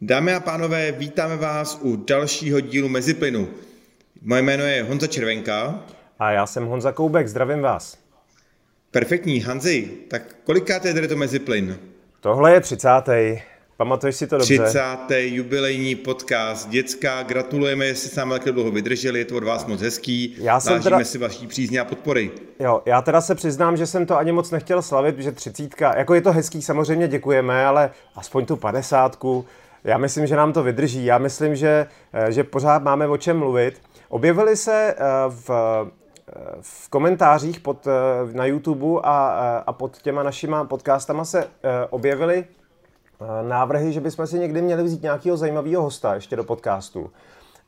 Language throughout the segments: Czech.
Dámy a pánové, vítáme vás u dalšího dílu Meziplynu. Moje jméno je Honza Červenka. A já jsem Honza Koubek, zdravím vás. Perfektní, Hanzi, tak kolikáté je tady to Meziplyn? Tohle je 30. Pamatuješ si to dobře? 30. jubilejní podcast. Děcka, gratulujeme, jestli s námi takhle dlouho vydrželi, je to od vás moc hezký. Já jsem Vážíme teda... si vaší přízně a podpory. Jo, já teda se přiznám, že jsem to ani moc nechtěl slavit, že třicítka, jako je to hezký, samozřejmě děkujeme, ale aspoň tu padesátku, já myslím, že nám to vydrží. Já myslím, že, eh, že pořád máme o čem mluvit. Objevily se eh, v, eh, v komentářích pod, na YouTube a, a pod těma našima podcastama se objevily návrhy, že bychom si někdy měli vzít nějakého zajímavého hosta ještě do podcastu.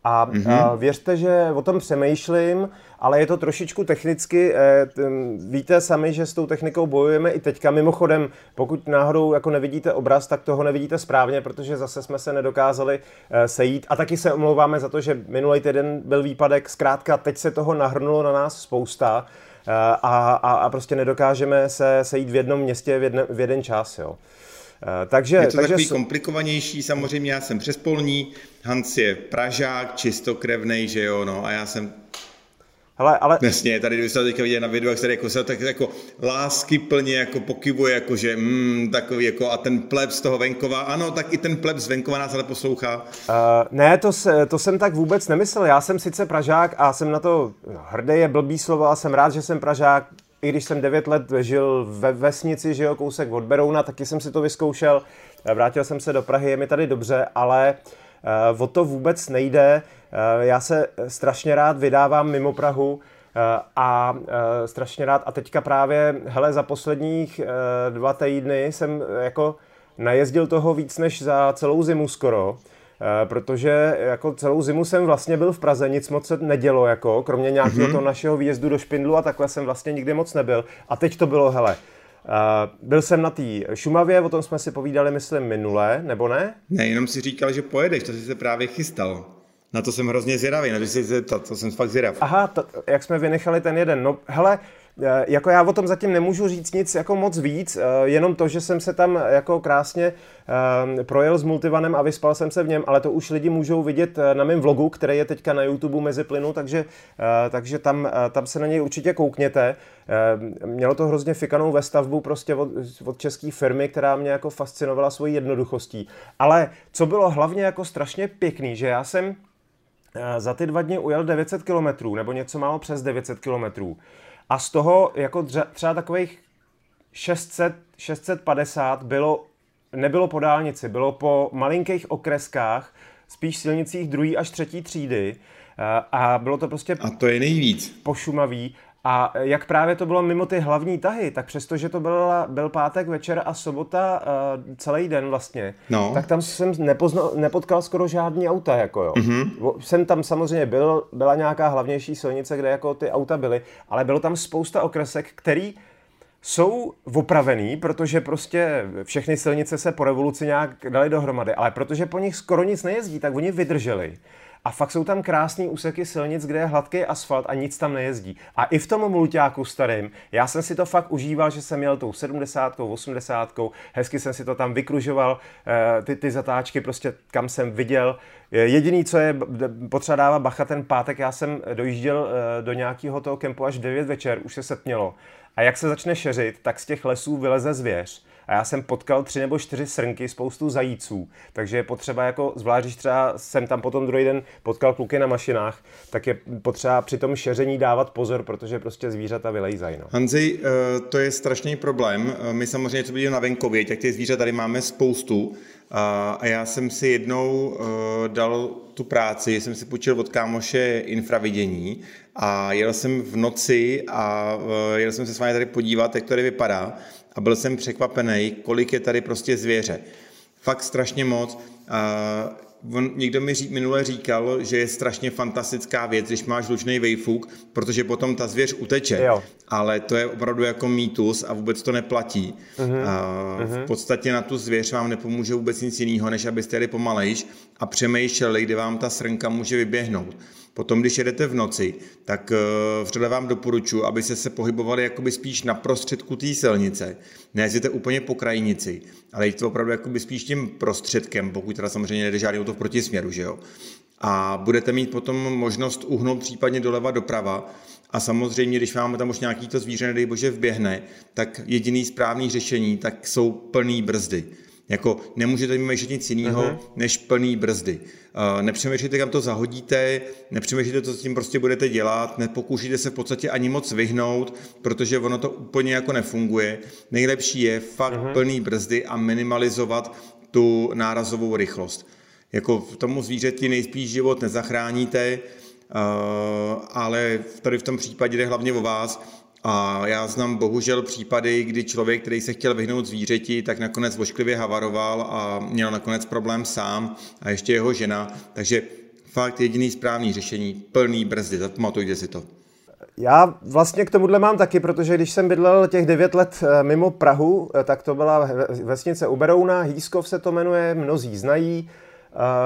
A, mm-hmm. a věřte, že o tom přemýšlím, ale je to trošičku technicky. Eh, víte sami, že s tou technikou bojujeme i teďka. Mimochodem, pokud náhodou jako nevidíte obraz, tak toho nevidíte správně, protože zase jsme se nedokázali eh, sejít. A taky se omlouváme za to, že minulý týden byl výpadek. Zkrátka, teď se toho nahrnulo na nás spousta eh, a, a, a prostě nedokážeme se sejít v jednom městě v, jedne, v jeden čas. Jo. Eh, takže, je to takže takový komplikovanější, samozřejmě já jsem přespolní, Hans je Pražák, čistokrevnej, že jo, no a já jsem Hele, ale... Jasně, tady když se teďka vidět na videu, jak se jako, se tak jako lásky plně jako pokybuje, jako že mm, takový jako a ten pleb z toho venkova, ano, tak i ten pleb z venkova nás ale poslouchá. Uh, ne, to, se, to jsem tak vůbec nemyslel, já jsem sice Pražák a jsem na to hrdý je blbý slovo a jsem rád, že jsem Pražák, i když jsem 9 let žil ve vesnici, že jo, kousek od Berouna, taky jsem si to vyzkoušel, eh, vrátil jsem se do Prahy, je mi tady dobře, ale uh, o to vůbec nejde. Uh, já se strašně rád vydávám mimo Prahu a strašně rád, a teďka právě, hele, za posledních dva týdny jsem jako najezdil toho víc než za celou zimu skoro. Eh, protože jako celou zimu jsem vlastně byl v Praze, nic moc se nedělo, jako, kromě nějakého mm-hmm. toho našeho výjezdu do Špindlu a takhle jsem vlastně nikdy moc nebyl. A teď to bylo, hele, Uh, byl jsem na té Šumavě, o tom jsme si povídali, myslím, minule, nebo ne? Ne, jenom si říkal, že pojedeš, to jsi se právě chystal. Na to jsem hrozně zvědavý, na to, jsi, to, to jsem fakt zvědav. Aha, to, jak jsme vynechali ten jeden. No, hele, Eh, jako já o tom zatím nemůžu říct nic jako moc víc, eh, jenom to, že jsem se tam jako krásně eh, projel s multivanem a vyspal jsem se v něm, ale to už lidi můžou vidět na mém vlogu, který je teďka na YouTube mezi plynu, takže, takže tam, tam se na něj určitě koukněte. Mělo to hrozně fikanou ve stavbu prostě od, od české firmy, která mě jako fascinovala svojí jednoduchostí. Ale co bylo hlavně jako strašně pěkný, že já jsem za ty dva dny ujel 900 kilometrů, nebo něco málo přes 900 kilometrů. A z toho jako třeba takových 600, 650 bylo, nebylo po dálnici, bylo po malinkých okreskách, spíš silnicích druhé až třetí třídy eh, a bylo to prostě... A to je nejvíc. Pošumavý a jak právě to bylo mimo ty hlavní tahy, tak přestože to byl, byl pátek večer a sobota uh, celý den vlastně, no. tak tam jsem nepoznal, nepotkal skoro žádný auta, jako jo. Mm-hmm. Jsem tam samozřejmě byl, byla nějaká hlavnější silnice, kde jako ty auta byly, ale bylo tam spousta okresek, který jsou opravený, protože prostě všechny silnice se po revoluci nějak dali dohromady, ale protože po nich skoro nic nejezdí, tak oni vydrželi. A fakt jsou tam krásné úseky silnic, kde je hladký asfalt a nic tam nejezdí. A i v tom mulťáku starým, já jsem si to fakt užíval, že jsem měl tou 70, 80, hezky jsem si to tam vykružoval, eh, ty, ty zatáčky prostě kam jsem viděl. Jediný, co je potřeba dávat bacha ten pátek, já jsem dojížděl eh, do nějakého toho kempu až 9 večer, už se setmělo. A jak se začne šeřit, tak z těch lesů vyleze zvěř a já jsem potkal tři nebo čtyři srnky, spoustu zajíců, takže je potřeba jako, zvlášť když třeba jsem tam potom druhý den potkal kluky na mašinách, tak je potřeba při tom šeření dávat pozor, protože prostě zvířata vylejzají. No. Hanzi, eh, to je strašný problém. Eh, my samozřejmě, co vidíme na venkově, tak těch zvířat tady máme spoustu. A já jsem si jednou eh, dal tu práci, jsem si půjčil od kámoše infravidění a jel jsem v noci a jel jsem se s vámi tady podívat, jak to tady vypadá a byl jsem překvapený, kolik je tady prostě zvěře. Fakt strašně moc. on, někdo mi ří, minule říkal, že je strašně fantastická věc, když máš lučný vejfuk, protože potom ta zvěř uteče. Jo. Ale to je opravdu jako mýtus a vůbec to neplatí. Uh-huh. A v mhm. podstatě na tu zvěř vám nepomůže vůbec nic jiného, než abyste jeli pomalejš a přemýšleli, kdy vám ta srnka může vyběhnout. Potom, když jedete v noci, tak eh, vřele vám doporučuji, aby se se pohybovali jakoby spíš na prostředku té silnice. Ne, jezdíte úplně po krajnici, ale jděte opravdu jakoby spíš tím prostředkem, pokud teda samozřejmě nejde žádný auto v protisměru, že jo. A budete mít potom možnost uhnout případně doleva doprava, a samozřejmě, když máme tam už nějaký to zvíře, nedej bože, vběhne, tak jediný správný řešení, tak jsou plný brzdy. Jako nemůžete vymýšlet nic jiného uh-huh. než plný brzdy. Uh, nepřemýšlejte, kam to zahodíte, nepřemýšlejte, co s tím prostě budete dělat, nepokoušíte se v podstatě ani moc vyhnout, protože ono to úplně jako nefunguje. Nejlepší je fakt uh-huh. plný brzdy a minimalizovat tu nárazovou rychlost. Jako v tomu zvířeti nejspíš život nezachráníte, uh, ale tady v tom případě jde hlavně o vás, a já znám bohužel případy, kdy člověk, který se chtěl vyhnout zvířeti, tak nakonec vošklivě havaroval a měl nakonec problém sám a ještě jeho žena. Takže fakt jediný správný řešení, plný brzdy, zapamatujte si to. Já vlastně k tomuhle mám taky, protože když jsem bydlel těch devět let eh, mimo Prahu, eh, tak to byla vesnice Uberouna, Hýskov se to jmenuje, mnozí znají,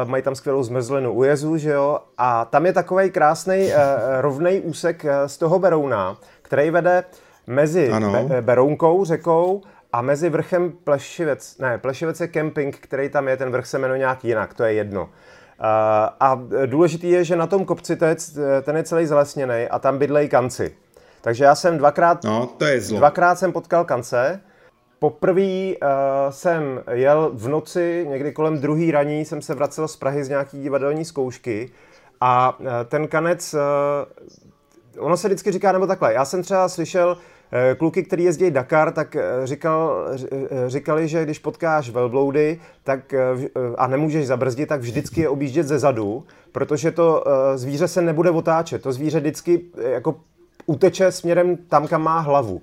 Uh, mají tam skvělou zmrzlinu u jezu, že jo? A tam je takový krásný rovný úsek z toho Berouna, který vede mezi Be- Berounkou, řekou, a mezi vrchem Plešivec, ne, Plešivec je kemping, který tam je, ten vrch se jmenuje nějak jinak, to je jedno. Uh, a důležitý je, že na tom kopci to je, ten je celý zalesněný a tam bydlejí kanci. Takže já jsem dvakrát, no, to je zlo. dvakrát jsem potkal kance. Poprvé uh, jsem jel v noci, někdy kolem druhý raní, jsem se vracel z Prahy z nějaký divadelní zkoušky a uh, ten kanec uh, ono se vždycky říká, nebo takhle, já jsem třeba slyšel eh, kluky, který jezdí Dakar, tak eh, říkal, eh, říkali, že když potkáš velbloudy tak, a nemůžeš zabrzdit, tak vždycky je objíždět ze zadu, protože to zvíře se nebude otáčet. To zvíře vždycky jako uteče směrem tam, kam má hlavu.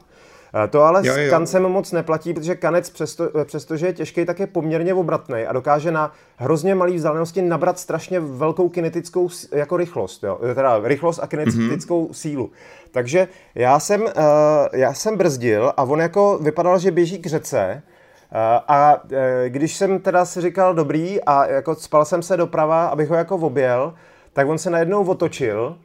Eh, to ale jo, jo. s kancem moc neplatí, protože kanec, přesto, eh, přestože je těžký, tak je poměrně obratný a dokáže na hrozně malé vzdálenosti nabrat strašně velkou kinetickou jako rychlost, jo? Eh, teda rychlost a kinetickou mm-hmm. sílu. Takže já jsem, já jsem brzdil a on jako vypadal, že běží k řece, a když jsem teda si říkal dobrý a jako spal jsem se doprava, abych ho jako objel, tak on se najednou otočil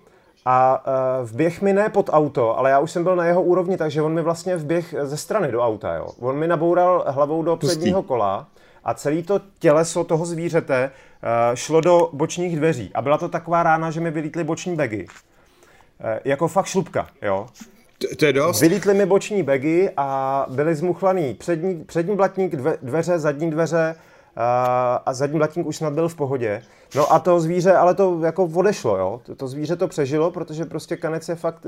a uh, vběh mi ne pod auto, ale já už jsem byl na jeho úrovni, takže on mi vlastně vběh ze strany do auta. Jo. On mi naboural hlavou do Pustý. předního kola a celé to těleso toho zvířete uh, šlo do bočních dveří. A byla to taková rána, že mi vylítly boční bagy. Uh, jako fakt šlupka, jo. To, to je dost. Vylítly mi boční bagy a byly zmuchlaný přední, přední blatník, dve, dveře, zadní dveře, a zadní blatník už snad byl v pohodě. No a to zvíře, ale to jako odešlo, jo. To, to zvíře to přežilo, protože prostě kanec je fakt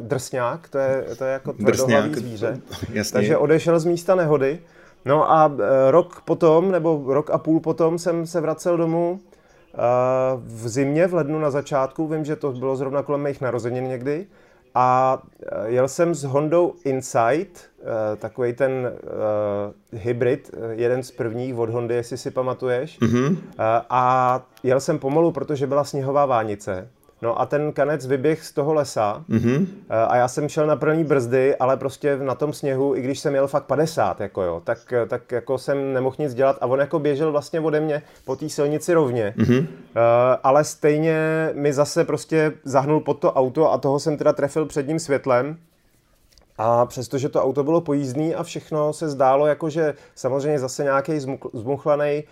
drsňák, to je, to je jako tvrdohlavý zvíře. Jasně. Takže odešel z místa nehody. No a eh, rok potom, nebo rok a půl potom jsem se vracel domů eh, v zimě, v lednu na začátku, vím, že to bylo zrovna kolem mých narozenin někdy, a jel jsem s Hondou Insight, Eh, takový ten uh, hybrid, eh, jeden z prvních od Hondy, jestli si pamatuješ. Mm-hmm. Uh, a jel jsem pomalu, protože byla sněhová vánice. No a ten kanec vyběh z toho lesa mm-hmm. a já jsem šel na první brzdy, ale prostě na tom sněhu, i když jsem jel fakt 50, jako jo, tak, tak jako jsem nemohl nic dělat a on jako běžel vlastně ode mě po té silnici rovně, mm-hmm. ale stejně mi zase prostě zahnul pod to auto a toho jsem teda trefil předním světlem a přestože to auto bylo pojízdný a všechno se zdálo jako, že samozřejmě zase nějaký zmuchlaný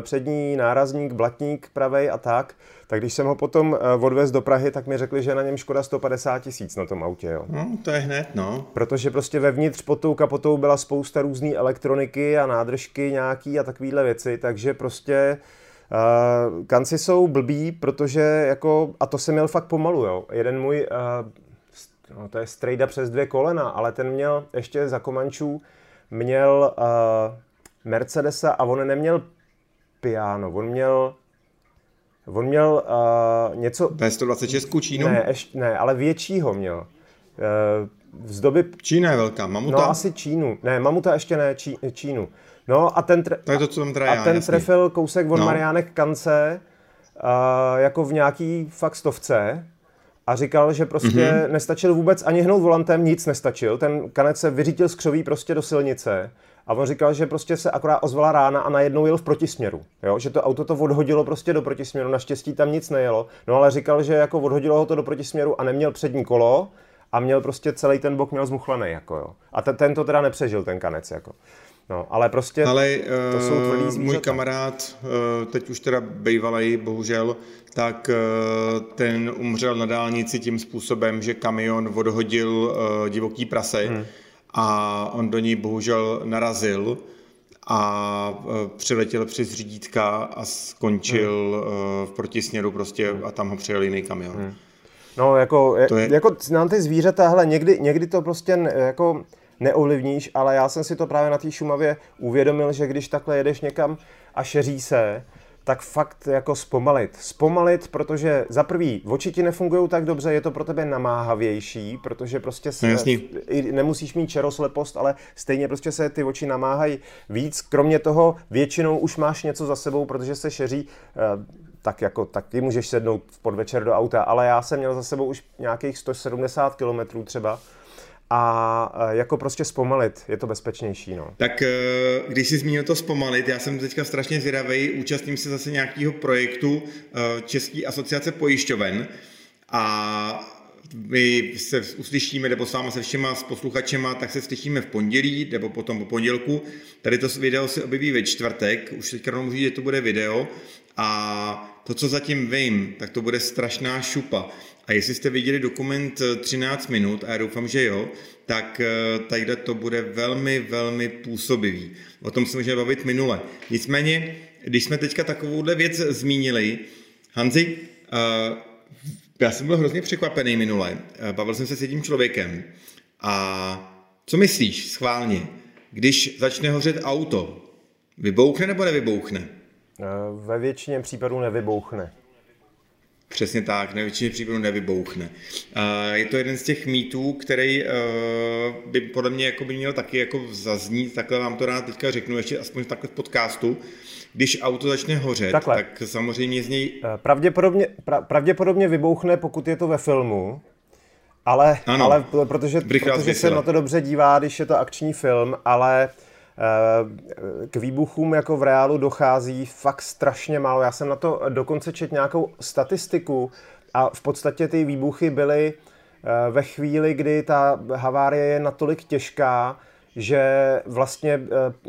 přední nárazník, blatník pravej a tak, tak když jsem ho potom uh, odvez do Prahy, tak mi řekli, že na něm škoda 150 tisíc na tom autě. Jo. No, to je hned, no. Protože prostě vevnitř pod tou kapotou byla spousta různé elektroniky a nádržky nějaký a takovéhle věci, takže prostě Uh, kanci jsou blbí, protože jako, a to jsem měl fakt pomalu, jo. Jeden můj uh, No, to je strejda přes dvě kolena, ale ten měl ještě za Komančů, měl uh, Mercedesa a on neměl piano, on měl On měl uh, něco... P126 Čínu? Ne, ještě, ne, ale většího měl. Uh, z doby... Čína je velká, Mamuta? No asi Čínu. Ne, Mamuta ještě ne, Čí, Čínu. No a ten, tre- to je to, co tam a já, ten jasný. trefil kousek od no. Mariánek Kance uh, jako v nějaký fakt stovce a říkal, že prostě mm-hmm. nestačil vůbec ani hnout volantem, nic nestačil. Ten kanec se vyřítil z křoví prostě do silnice a on říkal, že prostě se akorát ozvala rána a najednou jel v protisměru. Jo? Že to auto to odhodilo prostě do protisměru, naštěstí tam nic nejelo. No ale říkal, že jako odhodilo ho to do protisměru a neměl přední kolo a měl prostě celý ten bok měl zmuchlaný. Jako jo. A ten, ten to teda nepřežil, ten kanec. Jako. No, ale prostě ale, to jsou tvrdý zvířata. Můj kamarád, uh, teď už teda bývalý, bohužel, tak uh, ten umřel na dálnici tím způsobem, že kamion odhodil uh, divoký prase hmm. A on do ní bohužel narazil a uh, přiletěl přes řídítka a skončil hmm. uh, v protisměru prostě hmm. a tam ho přijel jiný kamion. Hmm. No, jako, to je... jako nám ty zvířata, hele, někdy, někdy to prostě jako neovlivníš, ale já jsem si to právě na té Šumavě uvědomil, že když takhle jedeš někam a šeří se, tak fakt jako zpomalit. Zpomalit, protože za prvý oči ti nefungují tak dobře, je to pro tebe namáhavější, protože prostě se, no, nemusíš mít čeroslepost, ale stejně prostě se ty oči namáhají víc. Kromě toho většinou už máš něco za sebou, protože se šeří eh, tak jako taky můžeš sednout v podvečer do auta, ale já jsem měl za sebou už nějakých 170 km třeba a jako prostě zpomalit, je to bezpečnější. No. Tak e, když jsi zmínil to zpomalit, já jsem teďka strašně zvědavý, účastním se zase nějakého projektu e, České asociace pojišťoven a my se uslyšíme, nebo s váma se všema s posluchačema, tak se slyšíme v pondělí, nebo potom po pondělku. Tady to video se objeví ve čtvrtek, už teďka říct, že to bude video. A to, co zatím vím, tak to bude strašná šupa. A jestli jste viděli dokument 13 eh, minut, a já doufám, že jo, tak eh, tady to bude velmi, velmi působivý. O tom se můžeme bavit minule. Nicméně, když jsme teďka takovouhle věc zmínili, Hanzi, eh, já jsem byl hrozně překvapený minule. Bavil jsem se s jedním člověkem. A co myslíš, schválně, když začne hořet auto, vybouchne nebo nevybouchne? Ve většině případů nevybouchne. Přesně tak, na většině případů nevybouchne. Je to jeden z těch mýtů, který eh, by podle mě jako by měl taky jako zaznít, takhle vám to rád teďka řeknu, ještě aspoň takhle v podcastu. Když auto začne hořet, takhle. tak samozřejmě z něj... Eh, pravděpodobně, pra, pravděpodobně vybouchne, pokud je to ve filmu, ale, ano, ale protože, protože se na to dobře dívá, když je to akční film, ale k výbuchům jako v reálu dochází fakt strašně málo. Já jsem na to dokonce čet nějakou statistiku a v podstatě ty výbuchy byly eh, ve chvíli, kdy ta havárie je natolik těžká, že vlastně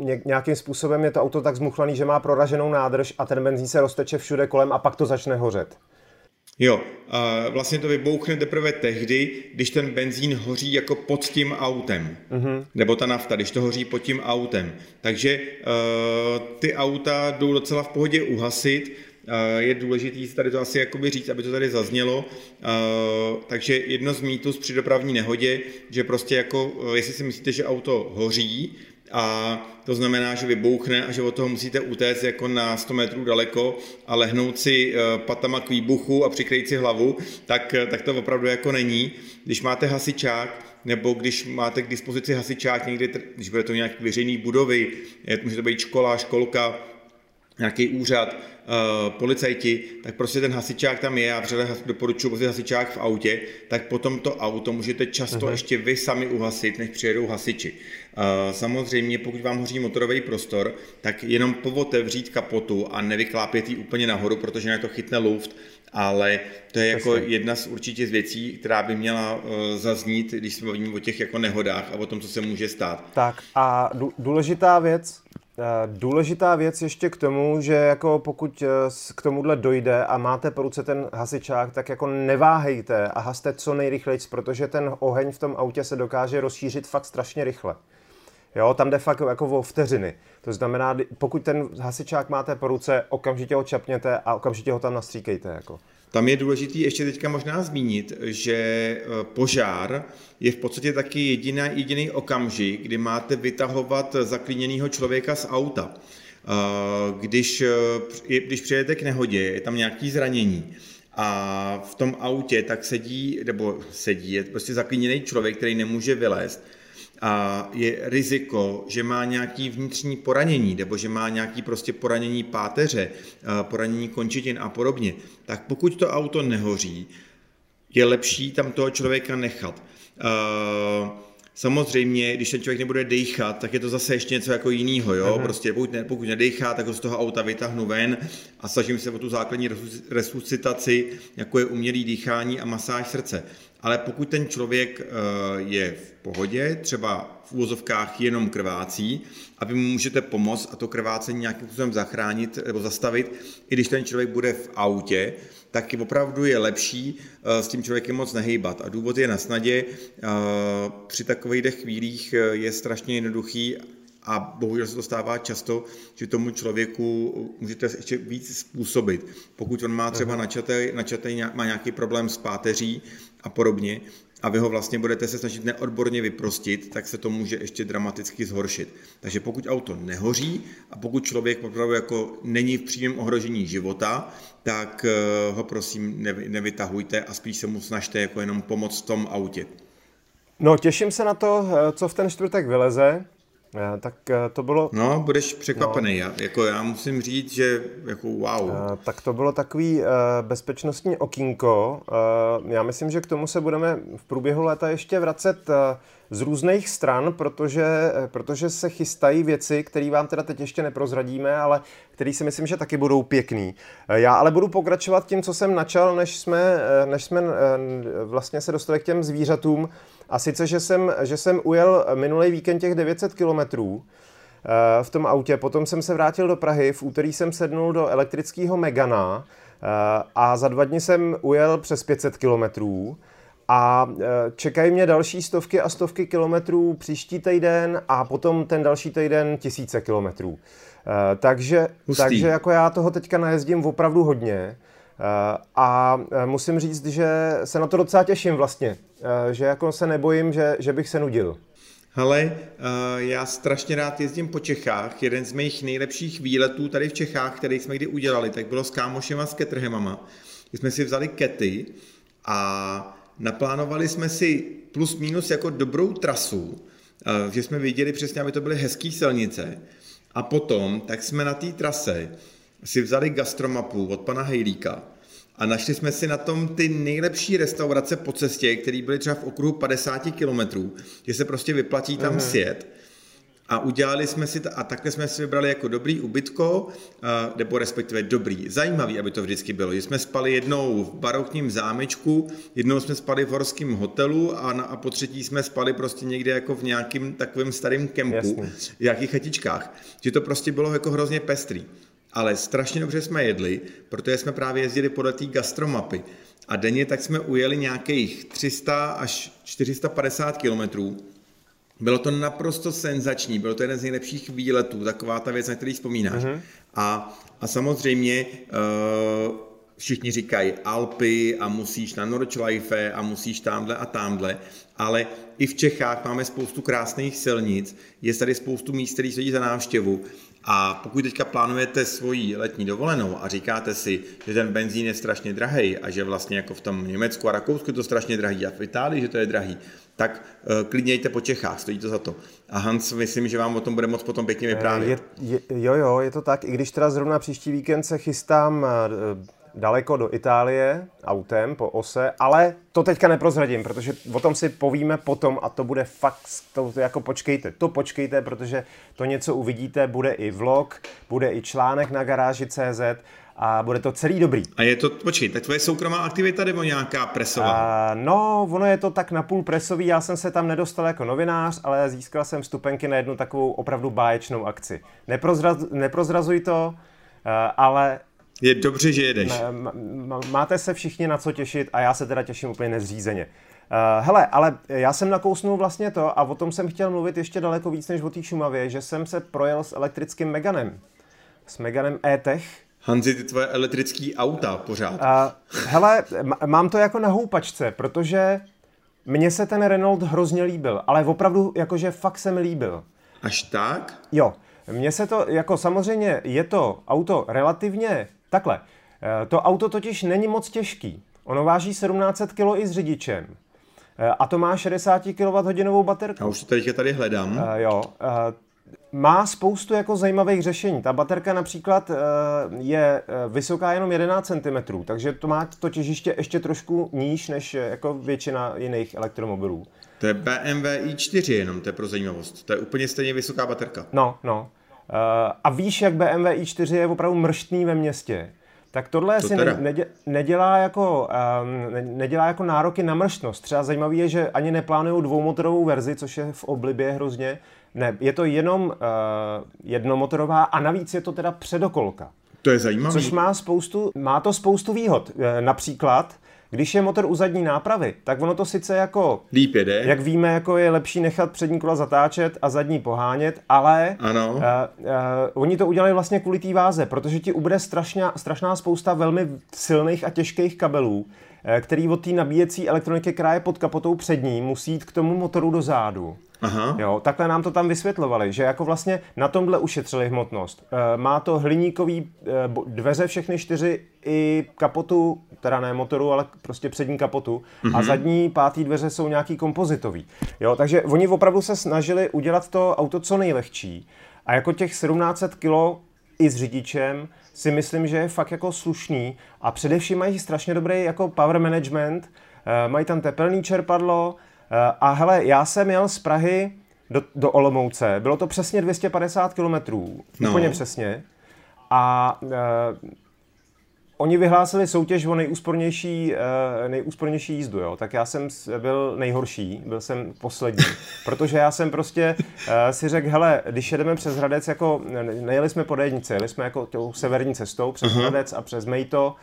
eh, nějakým způsobem je to auto tak zmuchlaný, že má proraženou nádrž a ten benzín se rozteče všude kolem a pak to začne hořet. Jo, vlastně to vybouchne teprve tehdy, když ten benzín hoří jako pod tím autem. Mm-hmm. Nebo ta nafta, když to hoří pod tím autem. Takže uh, ty auta jdou docela v pohodě uhasit. Uh, je důležité tady to asi jakoby říct, aby to tady zaznělo. Uh, takže jedno z mýtus při dopravní nehodě, že prostě jako, jestli si myslíte, že auto hoří, a to znamená, že vybouchne a že od toho musíte utéct jako na 100 metrů daleko a lehnout si eh, patama k výbuchu a přikrýt si hlavu, tak, eh, tak to opravdu jako není. Když máte hasičák, nebo když máte k dispozici hasičák někdy, když bude to nějaký veřejný budovy, může to být škola, školka, nějaký úřad, uh, policajti, tak prostě ten hasičák tam je, já vřele doporučuji prostě hasičák v autě, tak potom to auto můžete často uh-huh. ještě vy sami uhasit, než přijedou hasiči. Uh, samozřejmě, pokud vám hoří motorový prostor, tak jenom povotevřít kapotu a nevyklápět ji úplně nahoru, protože na to chytne luft, ale to je jako jedna z určitě z věcí, která by měla uh, zaznít, když se bavíme o těch jako nehodách a o tom, co se může stát. Tak a důležitá věc, Eh, důležitá věc ještě k tomu, že jako pokud eh, k tomuhle dojde a máte po ruce ten hasičák, tak jako neváhejte a haste co nejrychleji, protože ten oheň v tom autě se dokáže rozšířit fakt strašně rychle. Jo, tam jde fakt jako o vteřiny. To znamená, pokud ten hasičák máte po ruce, okamžitě ho čapněte a okamžitě ho tam nastříkejte. Jako. Tam je důležité ještě teďka možná zmínit, že e, požár je v podstatě taky jediná, jediný okamžik, kdy máte vytahovat zaklíněného člověka z auta. E, když, e, když přijedete k nehodě, je tam nějaké zranění, a v tom autě tak sedí, nebo sedí, je prostě zaklíněný člověk, který nemůže vylézt a je riziko, že má nějaký vnitřní poranění, nebo že má nějaký prostě poranění páteře, poranění končitin a podobně, tak pokud to auto nehoří, je lepší tam toho člověka nechat. Samozřejmě, když ten člověk nebude dechat, tak je to zase ještě něco jako jiného, jo? Uh-huh. Prostě pokud, ne, pokud nedechá, tak ho z toho auta vytáhnu ven a snažím se o tu základní resuscitaci, jako je umělý dýchání a masáž srdce. Ale pokud ten člověk uh, je v pohodě, třeba v úvozovkách jenom krvácí, a vy mu můžete pomoct a to krvácení nějakým způsobem zachránit nebo zastavit, i když ten člověk bude v autě, tak opravdu je lepší eh, s tím člověkem moc nehejbat. A důvod je na snadě, eh, při takových chvílích eh, je strašně jednoduchý a bohužel se to stává často, že tomu člověku můžete ještě víc způsobit. Pokud on má třeba načatý, načatý má nějaký problém s páteří a podobně, a vy ho vlastně budete se snažit neodborně vyprostit, tak se to může ještě dramaticky zhoršit. Takže pokud auto nehoří a pokud člověk opravdu jako není v přímém ohrožení života, tak eh, ho prosím nevytahujte a spíš se mu snažte jako jenom pomoct v tom autě. No, těším se na to, eh, co v ten čtvrtek vyleze. Eh, tak eh, to bylo... No, budeš překvapený. No. Já, jako já musím říct, že jako wow. Eh, tak to bylo takový bezpečnostní okýnko. Já myslím, že k tomu se budeme v průběhu léta ještě vracet z různých stran, protože, protože se chystají věci, které vám teda teď ještě neprozradíme, ale které si myslím, že taky budou pěkný. Já ale budu pokračovat tím, co jsem načal, než jsme, než jsme vlastně se dostali k těm zvířatům. A sice, že jsem, že jsem ujel minulý víkend těch 900 kilometrů eh, v tom autě, potom jsem se vrátil do Prahy, v úterý jsem sednul do elektrického Megana eh, a za dva dny jsem ujel přes 500 kilometrů a eh, čekají mě další stovky a stovky kilometrů příští týden a potom ten další týden tisíce kilometrů. Takže, takže jako já toho teďka najezdím opravdu hodně. Eh, a eh, musím říct, že se na to docela těším vlastně, eh, že jako se nebojím, že, že bych se nudil. Hele, já strašně rád jezdím po Čechách. Jeden z mých nejlepších výletů tady v Čechách, který jsme kdy udělali, tak bylo s kámošema s Ketrhemama. My jsme si vzali kety a naplánovali jsme si plus minus jako dobrou trasu, že jsme viděli přesně, aby to byly hezké silnice. A potom, tak jsme na té trase si vzali gastromapu od pana Hejlíka a našli jsme si na tom ty nejlepší restaurace po cestě, které byly třeba v okruhu 50 kilometrů, že se prostě vyplatí tam uh-huh. sjet. A udělali jsme si, to, a takhle jsme si vybrali jako dobrý ubytko, nebo respektive dobrý, zajímavý, aby to vždycky bylo. Že jsme spali jednou v barokním zámečku, jednou jsme spali v horském hotelu a, na, a po třetí jsme spali prostě někde jako v nějakým takovém starém kempu, v nějakých chatičkách. Že to prostě bylo jako hrozně pestrý ale strašně dobře jsme jedli, protože jsme právě jezdili podle té gastromapy. A denně tak jsme ujeli nějakých 300 až 450 kilometrů. Bylo to naprosto senzační, bylo to jeden z nejlepších výletů, taková ta věc, na který vzpomínáš. Uh-huh. A, a samozřejmě uh, všichni říkají Alpy a musíš na Nordschleife a musíš tamhle a tamhle, ale i v Čechách máme spoustu krásných silnic, je tady spoustu míst, které sedí za návštěvu a pokud teďka plánujete svoji letní dovolenou a říkáte si, že ten benzín je strašně drahý a že vlastně jako v tom Německu a Rakousku je to strašně drahý a v Itálii, že to je drahý, tak uh, klidně jděte po Čechách, stojí to za to. A Hans, myslím, že vám o tom bude moc potom pěkně vyprávět. Je, je, jo, jo, je to tak. I když teda zrovna příští víkend se chystám uh, daleko do Itálie autem po ose, ale to teďka neprozradím, protože o tom si povíme potom a to bude fakt, to, to jako počkejte, to počkejte, protože to něco uvidíte, bude i vlog, bude i článek na garáži CZ a bude to celý dobrý. A je to, počkej, tak tvoje soukromá aktivita nebo nějaká presová? Uh, no, ono je to tak napůl presový, já jsem se tam nedostal jako novinář, ale získal jsem vstupenky na jednu takovou opravdu báječnou akci. Neprozraz, neprozrazuj to, uh, ale je dobře, že jedeš. Máte se všichni na co těšit a já se teda těším úplně nezřízeně. Uh, hele, ale já jsem nakousnul vlastně to a o tom jsem chtěl mluvit ještě daleko víc než o té Šumavě, že jsem se projel s elektrickým Meganem. S Meganem E-Tech. Hanzi, ty tvoje elektrický auta pořád. Uh, hele, mám to jako na houpačce, protože mně se ten Renault hrozně líbil, ale opravdu jakože fakt se mi líbil. Až tak? Jo. Mně se to, jako samozřejmě je to auto relativně Takhle, eh, to auto totiž není moc těžký. Ono váží 1700 kg i s řidičem. a to má 60 kWh baterku. A už to teďka tady hledám. Uh, jo. Uh, má spoustu jako zajímavých řešení. Ta baterka například uh, je vysoká jenom 11 cm, takže to má to těžiště ještě trošku níž než jako většina jiných elektromobilů. To je BMW i4 jenom, to je pro zajímavost. To je úplně stejně vysoká baterka. No, no. Uh, a víš, jak BMW i4 je opravdu mrštný ve městě. Tak tohle to si ne, nedělá, jako, um, nedělá jako nároky na mrštnost. Třeba zajímavé je, že ani neplánují dvoumotorovou verzi, což je v oblibě hrozně. Ne, je to jenom uh, jednomotorová a navíc je to teda předokolka. To je zajímavé. Což má spoustu, má to spoustu výhod. E, například když je motor u zadní nápravy, tak ono to sice jako... Líp jede. Jak víme, jako je lepší nechat přední kola zatáčet a zadní pohánět, ale ano. Uh, uh, oni to udělali vlastně kvůli té váze, protože ti ubude strašná, strašná spousta velmi silných a těžkých kabelů, který od té nabíjecí elektroniky, která je pod kapotou přední, musí jít k tomu motoru do zádu. Aha. Jo, takhle nám to tam vysvětlovali, že jako vlastně na tomhle ušetřili hmotnost. E, má to hliníkový e, dveře všechny čtyři i kapotu, teda ne motoru, ale prostě přední kapotu mm-hmm. a mhm. zadní pátý dveře jsou nějaký kompozitový. Jo, takže oni opravdu se snažili udělat to auto co nejlehčí a jako těch 1700 kg i s řidičem si myslím, že je fakt jako slušný a především mají strašně dobrý jako power management, e, mají tam tepelný čerpadlo, Eh, a hele, já jsem jel z Prahy do, do Olomouce, bylo to přesně 250 kilometrů, no. úplně přesně. A uh, oni vyhlásili soutěž o nejúspornější, uh, nejúspornější jízdu, jo. tak já jsem byl nejhorší, byl jsem poslední, protože já jsem prostě uh, si řekl, hele, když jedeme přes Hradec, jako nejeli jsme po d jeli jsme jako tou severní cestou přes uh-huh. Hradec a přes Mejto,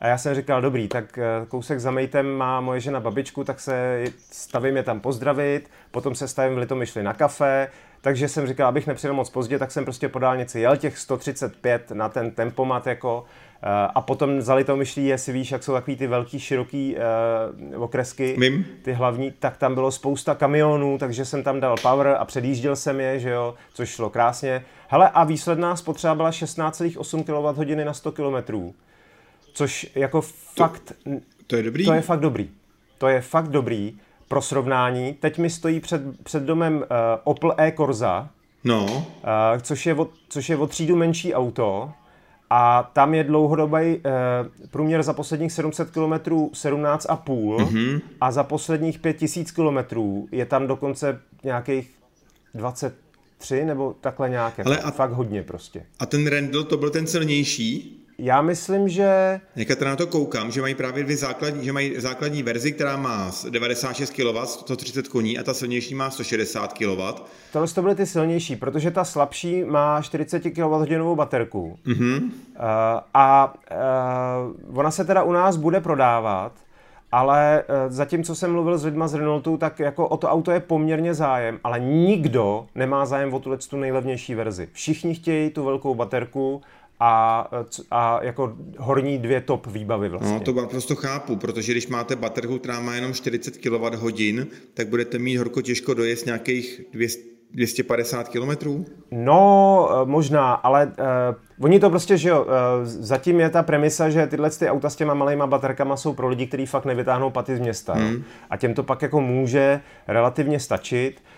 a já jsem říkal, dobrý, tak eh, kousek za mejtem má moje žena babičku, tak se stavím je tam pozdravit, potom se stavím v Litomyšli na kafe, takže jsem říkal, abych nepřijel moc pozdě, tak jsem prostě po dálnici jel těch 135 na ten tempomat jako eh, a potom za Litomyšlí, jestli víš, jak jsou takový ty velký, široký uh, okresky, Mim. ty hlavní, tak tam bylo spousta kamionů, takže jsem tam dal power a předjížděl jsem je, že jo, což šlo krásně. Hele, a výsledná spotřeba byla 16,8 kWh na 100 km. Což jako fakt... To, to je dobrý? To je fakt dobrý. To je fakt dobrý. Pro srovnání, teď mi stojí před, před domem uh, Opel e-Corsa, no. uh, což, je o, což je o třídu menší auto a tam je dlouhodobý uh, průměr za posledních 700 km 17,5 mm-hmm. a za posledních 5000 km je tam dokonce nějakých 23 nebo takhle nějaké. Ale a, fakt hodně prostě. A ten Randall to byl ten silnější? Já myslím, že... Někde na to koukám, že mají právě dvě základní, že mají základní verzi, která má 96 kW, 130 koní a ta silnější má 160 kW. Tohle to byly ty silnější, protože ta slabší má 40 kWh baterku. Mm-hmm. Uh, a uh, ona se teda u nás bude prodávat, ale uh, zatím, co jsem mluvil s lidma z Renaultu, tak jako o to auto je poměrně zájem, ale nikdo nemá zájem o tuhle tu nejlevnější verzi. Všichni chtějí tu velkou baterku a, a jako horní dvě top výbavy vlastně. No, to prostě chápu, protože když máte baterku, která má jenom 40 kWh, tak budete mít horko těžko dojezd nějakých 200 250 kilometrů? No, eh, možná, ale uh, oni to prostě, že jo, uh, zatím je ta premisa, že tyhle ty auta s těma malýma baterkama jsou pro lidi, kteří fakt nevytáhnou paty z města. Hmm. A těm to pak jako může relativně stačit. Eh,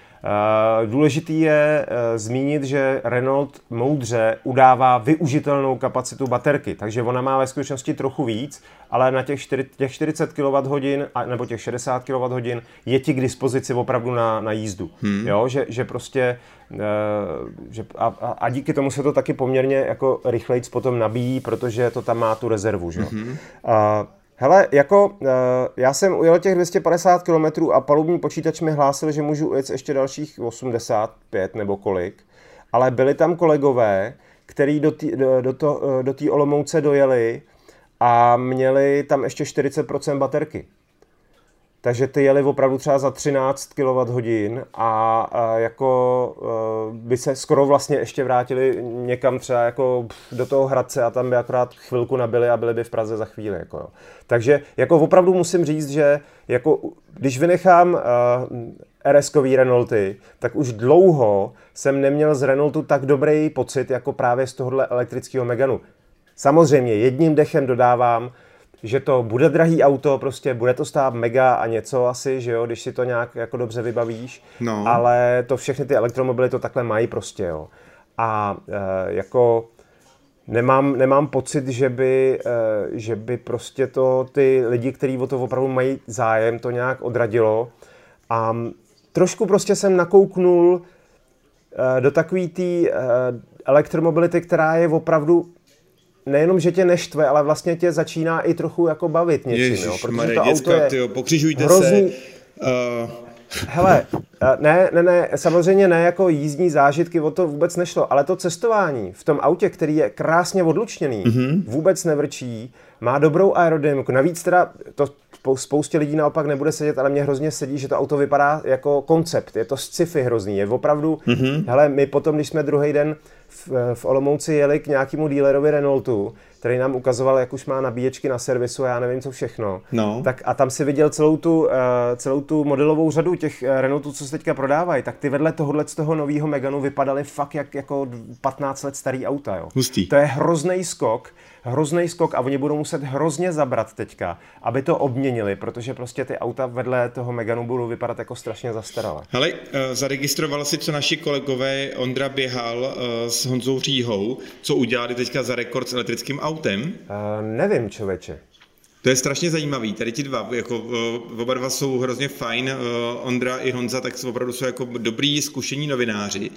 důležitý je eh, zmínit, že Renault moudře udává využitelnou kapacitu baterky, takže ona má ve skutečnosti trochu víc, ale na těch, 4, těch 40 kWh nebo těch 60 kWh je ti k dispozici opravdu na, na jízdu. Hmm. Jo, že, že prostě eh, že a, a díky tomu se to taky poměrně jako rychlejc potom nabíjí, protože to tam má tu rezervu. Že? Hmm. A, Hele, jako uh, já jsem ujel těch 250 km a palubní počítač mi hlásil, že můžu ujet ještě dalších 85 nebo kolik, ale byli tam kolegové, kteří do té do, do, to, eh, do Olomouce dojeli a měli tam ještě 40% baterky. Takže ty jeli opravdu třeba za 13 kWh a, a jako uh, by se skoro vlastně ještě vrátili někam třeba jako do toho Hradce a tam by akorát chvilku nabili a byli by v Praze za chvíli. Jako jo. Takže jako opravdu musím říct, že jako, když vynechám uh, RS-kový Renaulty, tak už dlouho jsem neměl z Renaultu tak dobrý pocit jako právě z tohohle elektrického Meganu. Samozřejmě jedním dechem dodávám, že to bude drahý auto, prostě bude to stát mega a něco asi, že jo, když si to nějak jako dobře vybavíš, no. ale to všechny ty elektromobily to takhle mají prostě, jo. A e, jako nemám, nemám pocit, že by, e, že by prostě to ty lidi, kteří o to opravdu mají zájem, to nějak odradilo. A trošku prostě jsem nakouknul e, do takové té e, elektromobility, která je opravdu nejenom, že tě neštve, ale vlastně tě začíná i trochu jako bavit něčím, Ježiš, jo? protože Mare, to děcka, auto je tyjo, pokřižujte hrozný... se. Uh... Hele, ne, ne, ne, samozřejmě ne jako jízdní zážitky, o to vůbec nešlo, ale to cestování v tom autě, který je krásně odlučněný, mm-hmm. vůbec nevrčí, má dobrou aerodynamiku, navíc teda to spoustě lidí naopak nebude sedět, ale mě hrozně sedí, že to auto vypadá jako koncept, je to sci-fi hrozný, je opravdu, mm-hmm. hele, my potom, když jsme druhý den v, v Olomouci jeli k nějakému dílerovi Renaultu, který nám ukazoval, jak už má nabíječky na servisu a já nevím co všechno. No. Tak a tam si viděl celou tu, uh, celou tu modelovou řadu těch uh, Renaultů, co se teďka prodávají, tak ty vedle tohohle z toho nového Meganu vypadaly fakt jak jako 15 let starý auta. Jo. Hustý. To je hrozný skok hrozný skok a oni budou muset hrozně zabrat teďka, aby to obměnili, protože prostě ty auta vedle toho Meganu budou vypadat jako strašně zastaralé. Hele, eh, zaregistroval si, co naši kolegové Ondra Běhal eh, s Honzou Říhou, co udělali teďka za rekord s elektrickým autem? Uh, nevím, člověče. To je strašně zajímavý. Tady ti dva, jako oba dva jsou hrozně fajn. Ondra i Honza, tak jsou opravdu jsou jako dobrý, zkušení novináři.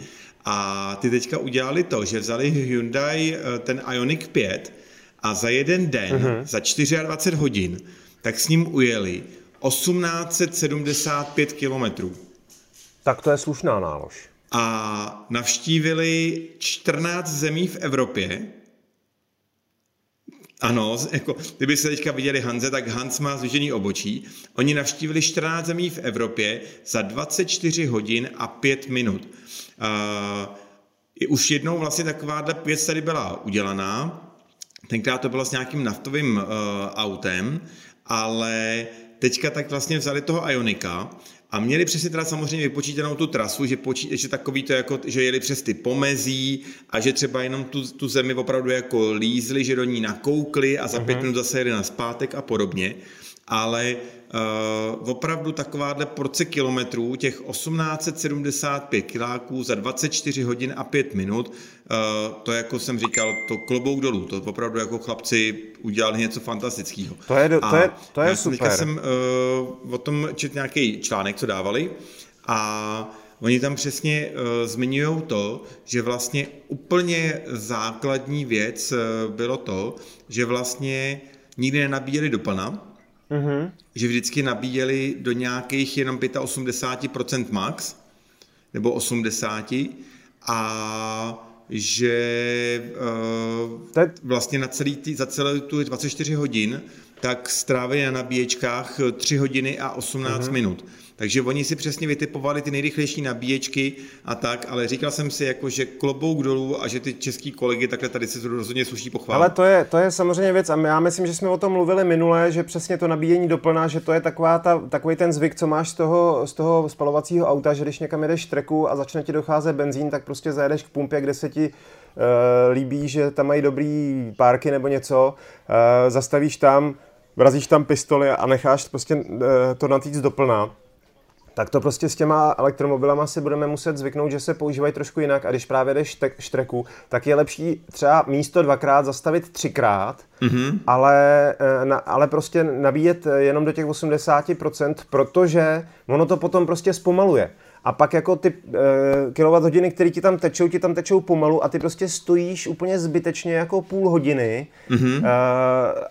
A ty teďka udělali to, že vzali Hyundai ten Ioniq 5 a za jeden den, uh-huh. za 24 hodin, tak s ním ujeli 1875 kilometrů. Tak to je slušná nálož. A navštívili 14 zemí v Evropě. Ano, jako, kdyby se teďka viděli Hanze, tak Hans má zvěžený obočí. Oni navštívili 14 zemí v Evropě za 24 hodin a 5 minut. Uh, už jednou vlastně takováhle věc tady byla udělaná, Tenkrát to bylo s nějakým naftovým uh, autem, ale teďka tak vlastně vzali toho Ionika a měli přesně teda samozřejmě vypočítanou tu trasu, že, počí, že takový to jako, že jeli přes ty pomezí a že třeba jenom tu, tu zemi opravdu jako lízli, že do ní nakoukli a za uh-huh. pět minut zase jeli na zpátek a podobně. Ale uh, opravdu takováhle porce kilometrů, těch 1875 kiláků za 24 hodin a 5 minut, uh, to jako jsem říkal, to klobouk dolů, to opravdu jako chlapci udělali něco fantastického. To je, to je, to je já super. Já jsem uh, o tom četl nějaký článek, co dávali a Oni tam přesně uh, zmiňují to, že vlastně úplně základní věc uh, bylo to, že vlastně nikdy nenabíjeli do pana, mm-hmm. že vždycky nabíjeli do nějakých jenom 85% max, nebo 80, a že uh, vlastně na celý tý, za celé tu 24 hodin tak strávili na nabíječkách 3 hodiny a 18 mm-hmm. minut. Takže oni si přesně vytipovali ty nejrychlejší nabíječky a tak, ale říkal jsem si, jako, že klobouk dolů a že ty český kolegy takhle tady se rozhodně sluší pochválit. Ale to je, to je samozřejmě věc a já myslím, že jsme o tom mluvili minule, že přesně to nabíjení doplná, že to je taková ta, takový ten zvyk, co máš z toho, z toho spalovacího auta, že když někam jedeš treku a začne ti docházet benzín, tak prostě zajedeš k pumpě, kde se ti Uh, líbí, že tam mají dobrý párky nebo něco, uh, zastavíš tam, vrazíš tam pistoli a necháš prostě uh, to natýct doplná tak to prostě s těma elektromobilama si budeme muset zvyknout, že se používají trošku jinak a když právě jdeš štreku, tak je lepší třeba místo dvakrát zastavit třikrát, mm-hmm. ale, eh, na, ale prostě nabíjet jenom do těch 80%, protože ono to potom prostě zpomaluje. A pak jako ty uh, kilowatt hodiny, které ti tam tečou, ti tam tečou pomalu a ty prostě stojíš úplně zbytečně jako půl hodiny mm-hmm. uh,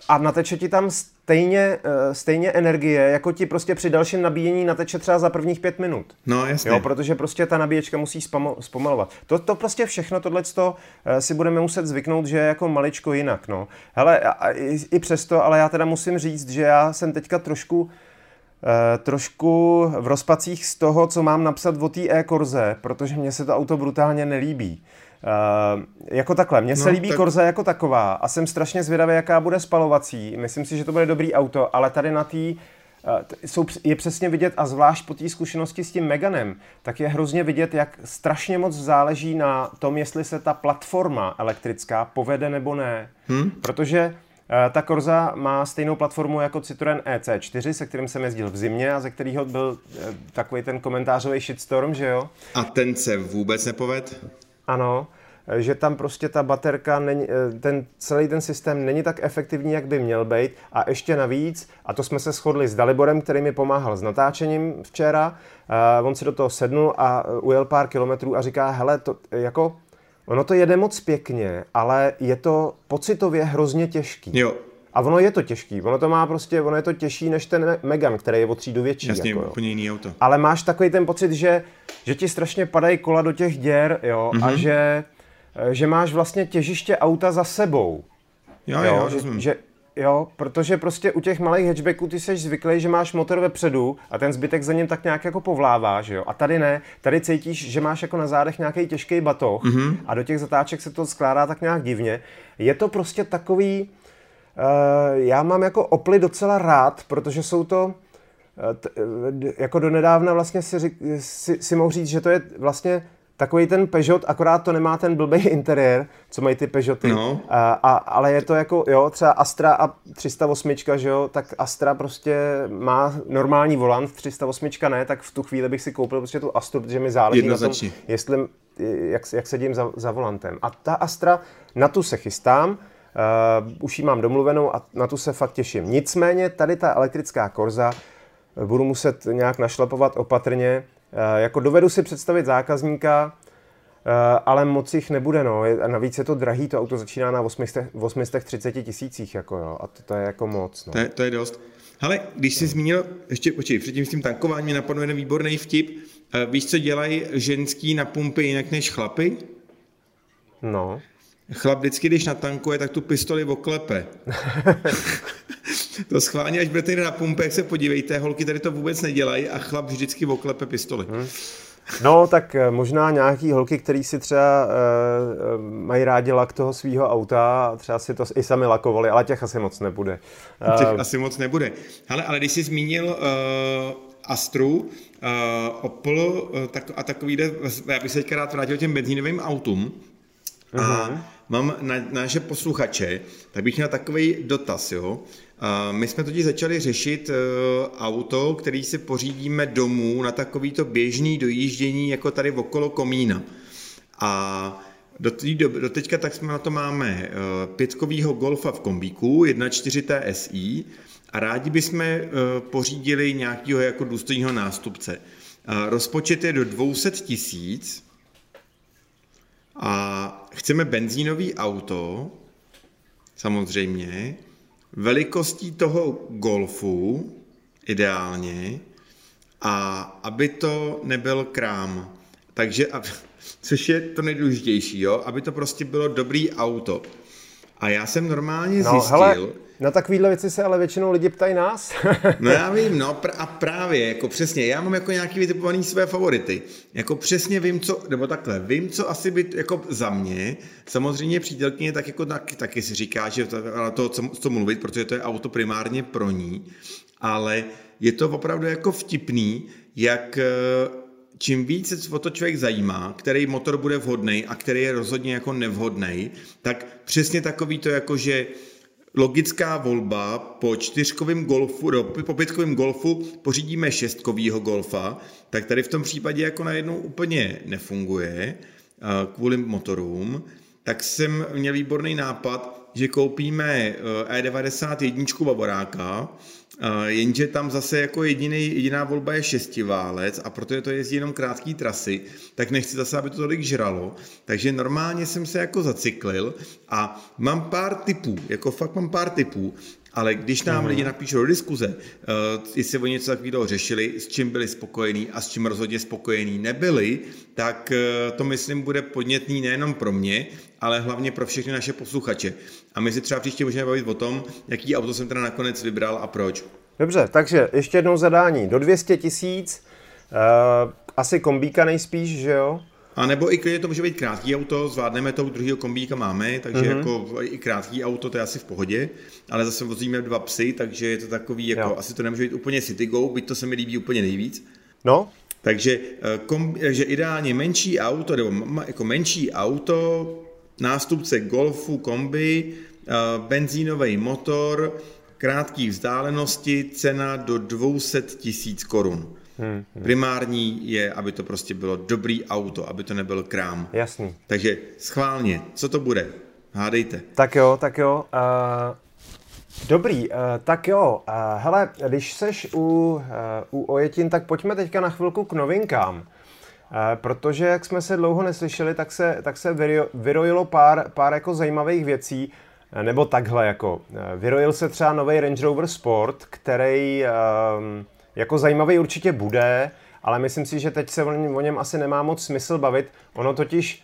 a nateče ti tam stejně, uh, stejně energie, jako ti prostě při dalším nabíjení nateče třeba za prvních pět minut. No, jasně. Jo, protože prostě ta nabíječka musí spamo- zpomalovat. To, to prostě všechno, tohle uh, si budeme muset zvyknout, že je jako maličko jinak, no. Hele, a, a, i, i přesto, ale já teda musím říct, že já jsem teďka trošku trošku v rozpacích z toho, co mám napsat o té e-korze, protože mně se to auto brutálně nelíbí. Uh, jako takhle, mně no, se líbí tak... Korza jako taková a jsem strašně zvědavý, jaká bude spalovací. Myslím si, že to bude dobrý auto, ale tady na té jsou, je přesně vidět, a zvlášť po té zkušenosti s tím Meganem, tak je hrozně vidět, jak strašně moc záleží na tom, jestli se ta platforma elektrická povede nebo ne. Hmm? Protože ta Corza má stejnou platformu jako Citroen EC4, se kterým jsem jezdil v zimě a ze kterého byl takový ten komentářový shitstorm, že jo? A ten se vůbec nepoved? Ano že tam prostě ta baterka, není, eh, ten, celý ten systém není tak efektivní, jak by měl být. A ještě navíc, a to jsme se shodli s Daliborem, který mi pomáhal s natáčením včera, on si do toho sednul a eh, ujel pár kilometrů a říká, hele, to jako, ono to jede moc pěkně, ale je to pocitově hrozně těžký. Jo, a ono je to těžký, ono to má prostě, ono je to těžší než ten Megan, který je o třídu větší. Jasně, jako, úplně jiný auto. Ale máš takový ten pocit, že, že ti strašně padají kola do těch děr, jo, mm-hmm. a mhm. že že máš vlastně těžiště auta za sebou. Jo, jo, jo že, že, Jo, protože prostě u těch malých hatchbacků ty jsi zvyklý, že máš motor vepředu a ten zbytek za ním tak nějak jako povlává, že jo. A tady ne, tady cítíš, že máš jako na zádech nějaký těžký batoh mm-hmm. a do těch zatáček se to skládá tak nějak divně. Je to prostě takový, uh, já mám jako oply docela rád, protože jsou to, uh, t, uh, jako donedávna vlastně si, si, si mohu říct, že to je vlastně takový ten Peugeot, akorát to nemá ten blbý interiér, co mají ty Peugeoty. No. A, a, ale je to jako, jo, třeba Astra a 308, že jo, tak Astra prostě má normální volant, 308 ne, tak v tu chvíli bych si koupil prostě tu Astru, protože mi záleží na tom, jestli, jak, jak sedím za, za volantem. A ta Astra, na tu se chystám, uh, už ji mám domluvenou a na tu se fakt těším. Nicméně tady ta elektrická Korza budu muset nějak našlapovat opatrně, jako dovedu si představit zákazníka, eh, ale moc jich nebude, no. A navíc je to drahý, to auto začíná na 830 tisících, jako jo. A to, to je jako moc, no. To je, to je dost. Ale když jsi zmínil, ještě počkej, předtím s tím tankováním mě napadl jeden výborný vtip. Eh, víš, co dělají ženský na pumpy jinak než chlapy? No. Chlap vždycky, když natankuje, tak tu pistoli oklepe. to schválně, až budete na pumpe, jak se podívejte, holky tady to vůbec nedělají a chlap vždycky oklepe pistoli. Hmm. No, tak eh, možná nějaký holky, který si třeba uh, mají rádi lak toho svého auta a třeba si to i sami lakovali, ale těch asi moc nebude. Uh, těch asi moc nebude. Ale, ale když jsi zmínil uh, Astru, uh, Opel uh, tak, a takový, já bych se teďka rád vrátil těm benzínovým autům, a uh-huh. mám na, na naše posluchače, tak bych měl takový dotaz, jo. My jsme totiž začali řešit e, auto, který si pořídíme domů na takovýto běžný dojíždění, jako tady okolo komína. A do, do, do teďka tak jsme na to máme e, pětkovýho Golfa v kombíku, 1.4 TSI a rádi bychom e, pořídili nějakého jako důstojního nástupce. Rozpočet je do 200 tisíc a chceme benzínový auto, samozřejmě, velikostí toho golfu ideálně a aby to nebyl krám. Takže, což je to nejdůležitější, jo? aby to prostě bylo dobrý auto. A já jsem normálně no, zjistil... Hele, na takovýhle věci se ale většinou lidi ptají nás. no já vím, no pr- a právě, jako přesně, já mám jako nějaký vytipovaný své favority. Jako přesně vím, co, nebo takhle, vím, co asi by jako za mě, samozřejmě přítelkyně tak jako tak, taky si říká, že to, to, co, co mluvit, protože to je auto primárně pro ní, ale je to opravdu jako vtipný, jak eh, čím víc se o to člověk zajímá, který motor bude vhodný a který je rozhodně jako nevhodný, tak přesně takový to jako, že logická volba po čtyřkovém golfu, no, po pětkovém golfu pořídíme šestkovýho golfa, tak tady v tom případě jako najednou úplně nefunguje kvůli motorům, tak jsem měl výborný nápad, že koupíme E91 Bavoráka, jenže tam zase jako jediný, jediná volba je šestiválec a protože to jezdí jenom krátké trasy, tak nechci zase, aby to tolik žralo. Takže normálně jsem se jako zacyklil a mám pár typů, jako fakt mám pár typů, ale když nám mm. lidi napíšou do diskuze, uh, jestli oni něco takového řešili, s čím byli spokojení a s čím rozhodně spokojení nebyli, tak uh, to myslím bude podnětný nejenom pro mě, ale hlavně pro všechny naše posluchače. A my si třeba příště můžeme bavit o tom, jaký auto jsem teda nakonec vybral a proč. Dobře, takže ještě jednou zadání. Do 200 tisíc, uh, asi kombíka nejspíš, že jo? A nebo i klidně to může být krátký auto, zvládneme to, druhého kombíka máme, takže mm-hmm. jako i krátký auto, to je asi v pohodě, ale zase vozíme dva psy, takže je to takový, jako jo. asi to nemůže být úplně City Go, byť to se mi líbí úplně nejvíc. No. Takže eh, kom, že ideálně menší auto, nebo jako menší auto, nástupce Golfu, kombi, benzínový motor, krátký vzdálenosti, cena do 200 tisíc korun. Hmm, hmm. Primární je, aby to prostě bylo dobrý auto, aby to nebyl krám. Jasný. Takže schválně, co to bude? Hádejte. Tak jo, tak jo. Uh, dobrý, uh, tak jo. Uh, hele, když seš u, uh, u Ojetin, tak pojďme teďka na chvilku k novinkám. Protože jak jsme se dlouho neslyšeli, tak se, tak se vyrojilo pár, pár jako zajímavých věcí, nebo takhle jako. Vyrojil se třeba nový Range Rover Sport, který um, jako zajímavý určitě bude, ale myslím si, že teď se o něm asi nemá moc smysl bavit. Ono totiž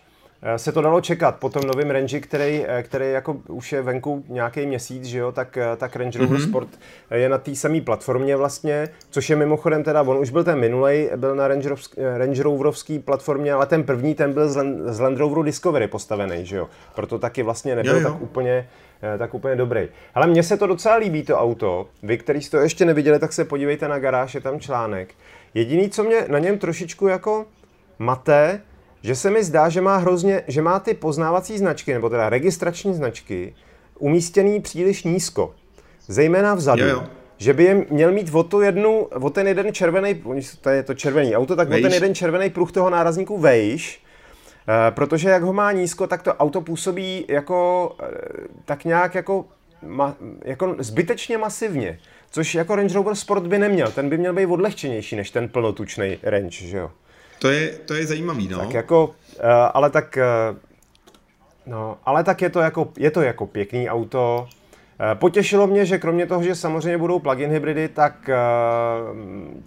se to dalo čekat po tom novém Range, který, eh, který jako už je venku nějaký měsíc, že jo, tak, eh, tak Range Rover mm-hmm. Sport je na té samé platformě vlastně, což je mimochodem teda, on už byl ten minulej, byl na Range, Rovsk, Range Roverovský platformě, ale ten první, ten byl z, Land, z Land Roveru Discovery postavený, že jo, proto taky vlastně nebyl jo, jo. tak úplně Eh, tak úplně dobrý. Ale mně se to docela líbí, to auto. Vy, který jste to ještě neviděli, tak se podívejte na garáž, je tam článek. Jediný, co mě na něm trošičku jako mate, že se mi zdá, že má hrozně, že má ty poznávací značky, nebo teda registrační značky, umístěný příliš nízko. Zejména vzadu. Jo, jo. Že by je měl mít o, tu jednu, o ten jeden červený, to je to červený auto, tak vejš. o ten jeden červený pruh toho nárazníku vejš, Eh, protože jak ho má nízko, tak to auto působí jako eh, tak nějak jako, ma, jako zbytečně masivně. Což jako Range Rover Sport by neměl. Ten by měl být odlehčenější než ten plnotučný Range, že jo? To je, to je zajímavý, no. Tak jako, uh, ale tak, uh, no, ale tak je to jako, je to jako pěkný auto. Potěšilo mě, že kromě toho, že samozřejmě budou plug-in hybridy, tak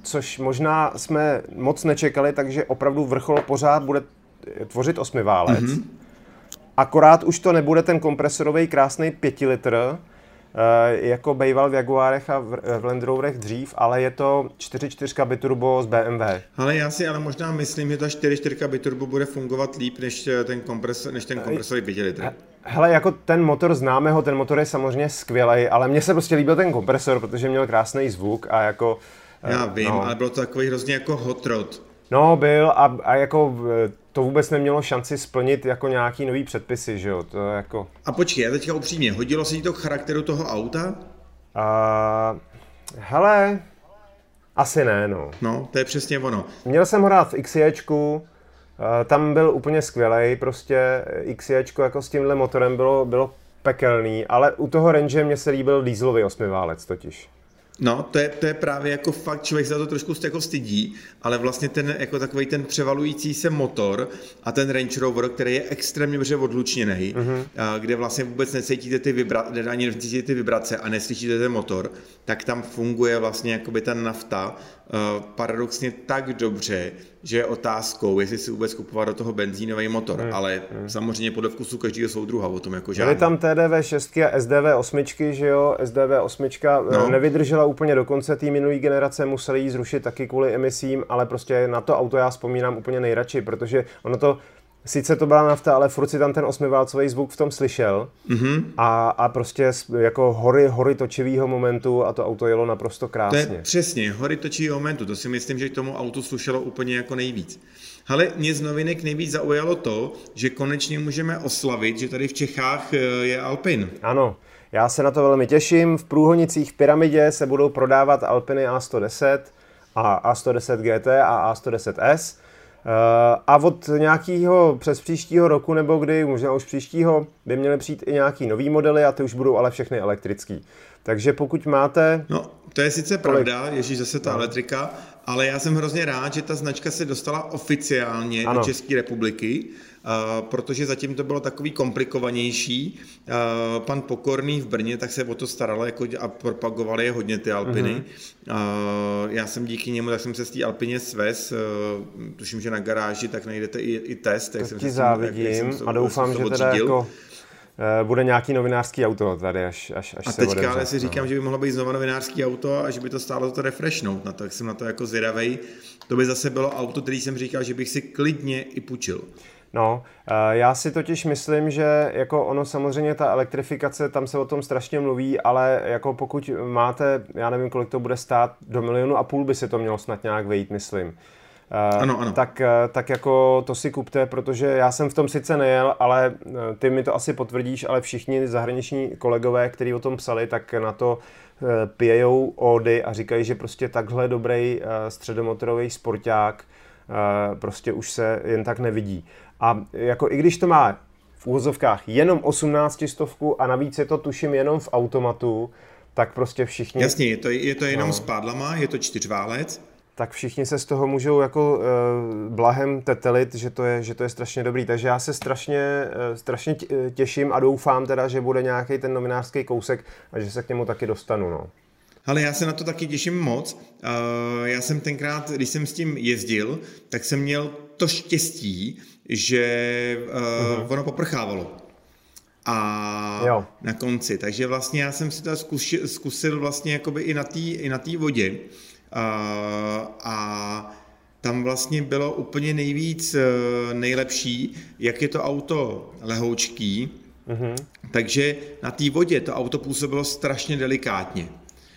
což možná jsme moc nečekali, takže opravdu vrchol pořád bude tvořit osmiválec. Mm-hmm. Akorát už to nebude ten kompresorový krásný pětilitr, eh, jako bejval v Jaguárech a v Land Roverech dřív, ale je to 4.4 biturbo z BMW. Ale já si ale možná myslím, že ta 4.4 biturbo bude fungovat líp než ten, kompresor, než ten kompresorový 5 litr. Hele, jako ten motor známe ho, ten motor je samozřejmě skvělý, ale mně se prostě líbil ten kompresor, protože měl krásný zvuk a jako... Já vím, no. ale bylo to takový hrozně jako hot rod. No, byl a, a jako to vůbec nemělo šanci splnit jako nějaký nový předpisy, že jo? To jako... A počkej, teďka upřímně, hodilo se ti to k charakteru toho auta? Uh, hele, asi ne, no. No, to je přesně ono. Měl jsem ho rád v XJčku, tam byl úplně skvělý, prostě XJčko jako s tímhle motorem bylo, bylo pekelný, ale u toho Range mě se líbil dieselový osmiválec totiž. No, to je, to je právě jako fakt, člověk se za to trošku jako stydí, ale vlastně ten jako takový ten převalující se motor a ten Range Rover, který je extrémně dobře odlučněný, mm-hmm. kde vlastně vůbec necítíte ty, vibra- ani necítíte ty vibrace a neslyšíte ten motor, tak tam funguje vlastně jakoby ta nafta uh, paradoxně tak dobře, že je otázkou, jestli si vůbec kupovat do toho benzínový motor, hmm. ale hmm. samozřejmě podle vkusu každého soudruha o tom jako žádný. Byly tam TDV 6 a SDV 8, že jo, SDV 8 eh, no. nevydržela úplně do konce té minulé generace, museli ji zrušit taky kvůli emisím, ale prostě na to auto já vzpomínám úplně nejradši, protože ono to Sice to byla nafta, ale furt si tam ten osmiválcový zvuk v tom slyšel mm-hmm. a, a prostě jako hory, hory točivého momentu a to auto jelo naprosto krásně. To je přesně, hory točivého momentu, to si myslím, že k tomu autu slušelo úplně jako nejvíc. Ale mě z novinek nejvíc zaujalo to, že konečně můžeme oslavit, že tady v Čechách eh, je Alpin. Ano, já se na to velmi těším. V Průhonicích v Pyramidě se budou prodávat Alpiny A110 a A110 GT a A110S Eh, a od nějakého přes příštího roku nebo kdy, možná už příštího, by měly přijít i nějaký nový modely a ty už budou ale všechny elektrický. Takže pokud máte... No, to je sice kolik... pravda, ježíš zase ta no. elektrika, ale já jsem hrozně rád, že ta značka se dostala oficiálně ano. do České republiky protože zatím to bylo takový komplikovanější. Pan Pokorný v Brně tak se o to staral jako a propagovali je hodně ty Alpiny. Mm-hmm. Já jsem díky němu, tak jsem se z té Alpině svez, tuším, že na garáži, tak najdete i, i test. Tak jsem ti závidím jak jsem a doufám, že teda jako e, bude nějaký novinářský auto tady, až, až, až a se teďka ale si říkám, no. že by mohlo být znovu novinářský auto a že by to stálo to refreshnout, na to, jak jsem na to jako zvědavej. To by zase bylo auto, který jsem říkal, že bych si klidně i půjčil. No, eh, já si totiž myslím, že jako ono samozřejmě ta elektrifikace, tam se o tom strašně mluví, ale jako pokud máte, já nevím, kolik to bude stát, do milionu a půl by se to mělo snad nějak vejít, myslím. ano, ano. Tak, tak jako to si kupte, protože já jsem v tom sice nejel, ale ty mi to asi potvrdíš, ale všichni zahraniční kolegové, kteří o tom psali, tak na to pijejou ódy a říkají, že prostě takhle dobrý středomotorový sporták prostě už se jen tak nevidí. A jako i když to má v úvozovkách jenom 18 stovku a navíc je to tuším jenom v automatu, tak prostě všichni... Jasně, je to, je to jenom no. s pádlama, je to čtyřválec. Tak všichni se z toho můžou jako uh, blahem tetelit, že to, je, že to je strašně dobrý. Takže já se strašně, uh, strašně těším a doufám teda, že bude nějaký ten novinářský kousek a že se k němu taky dostanu. No. Ale já se na to taky těším moc. Uh, já jsem tenkrát, když jsem s tím jezdil, tak jsem měl to štěstí, že uh, uh-huh. ono poprchávalo. A jo. na konci. Takže vlastně já jsem si to zkusil, zkusil vlastně jakoby i na té i na tý vodě. Uh, a tam vlastně bylo úplně nejvíc uh, nejlepší, jak je to auto lehoučký, uh-huh. takže na té vodě to auto působilo strašně delikátně.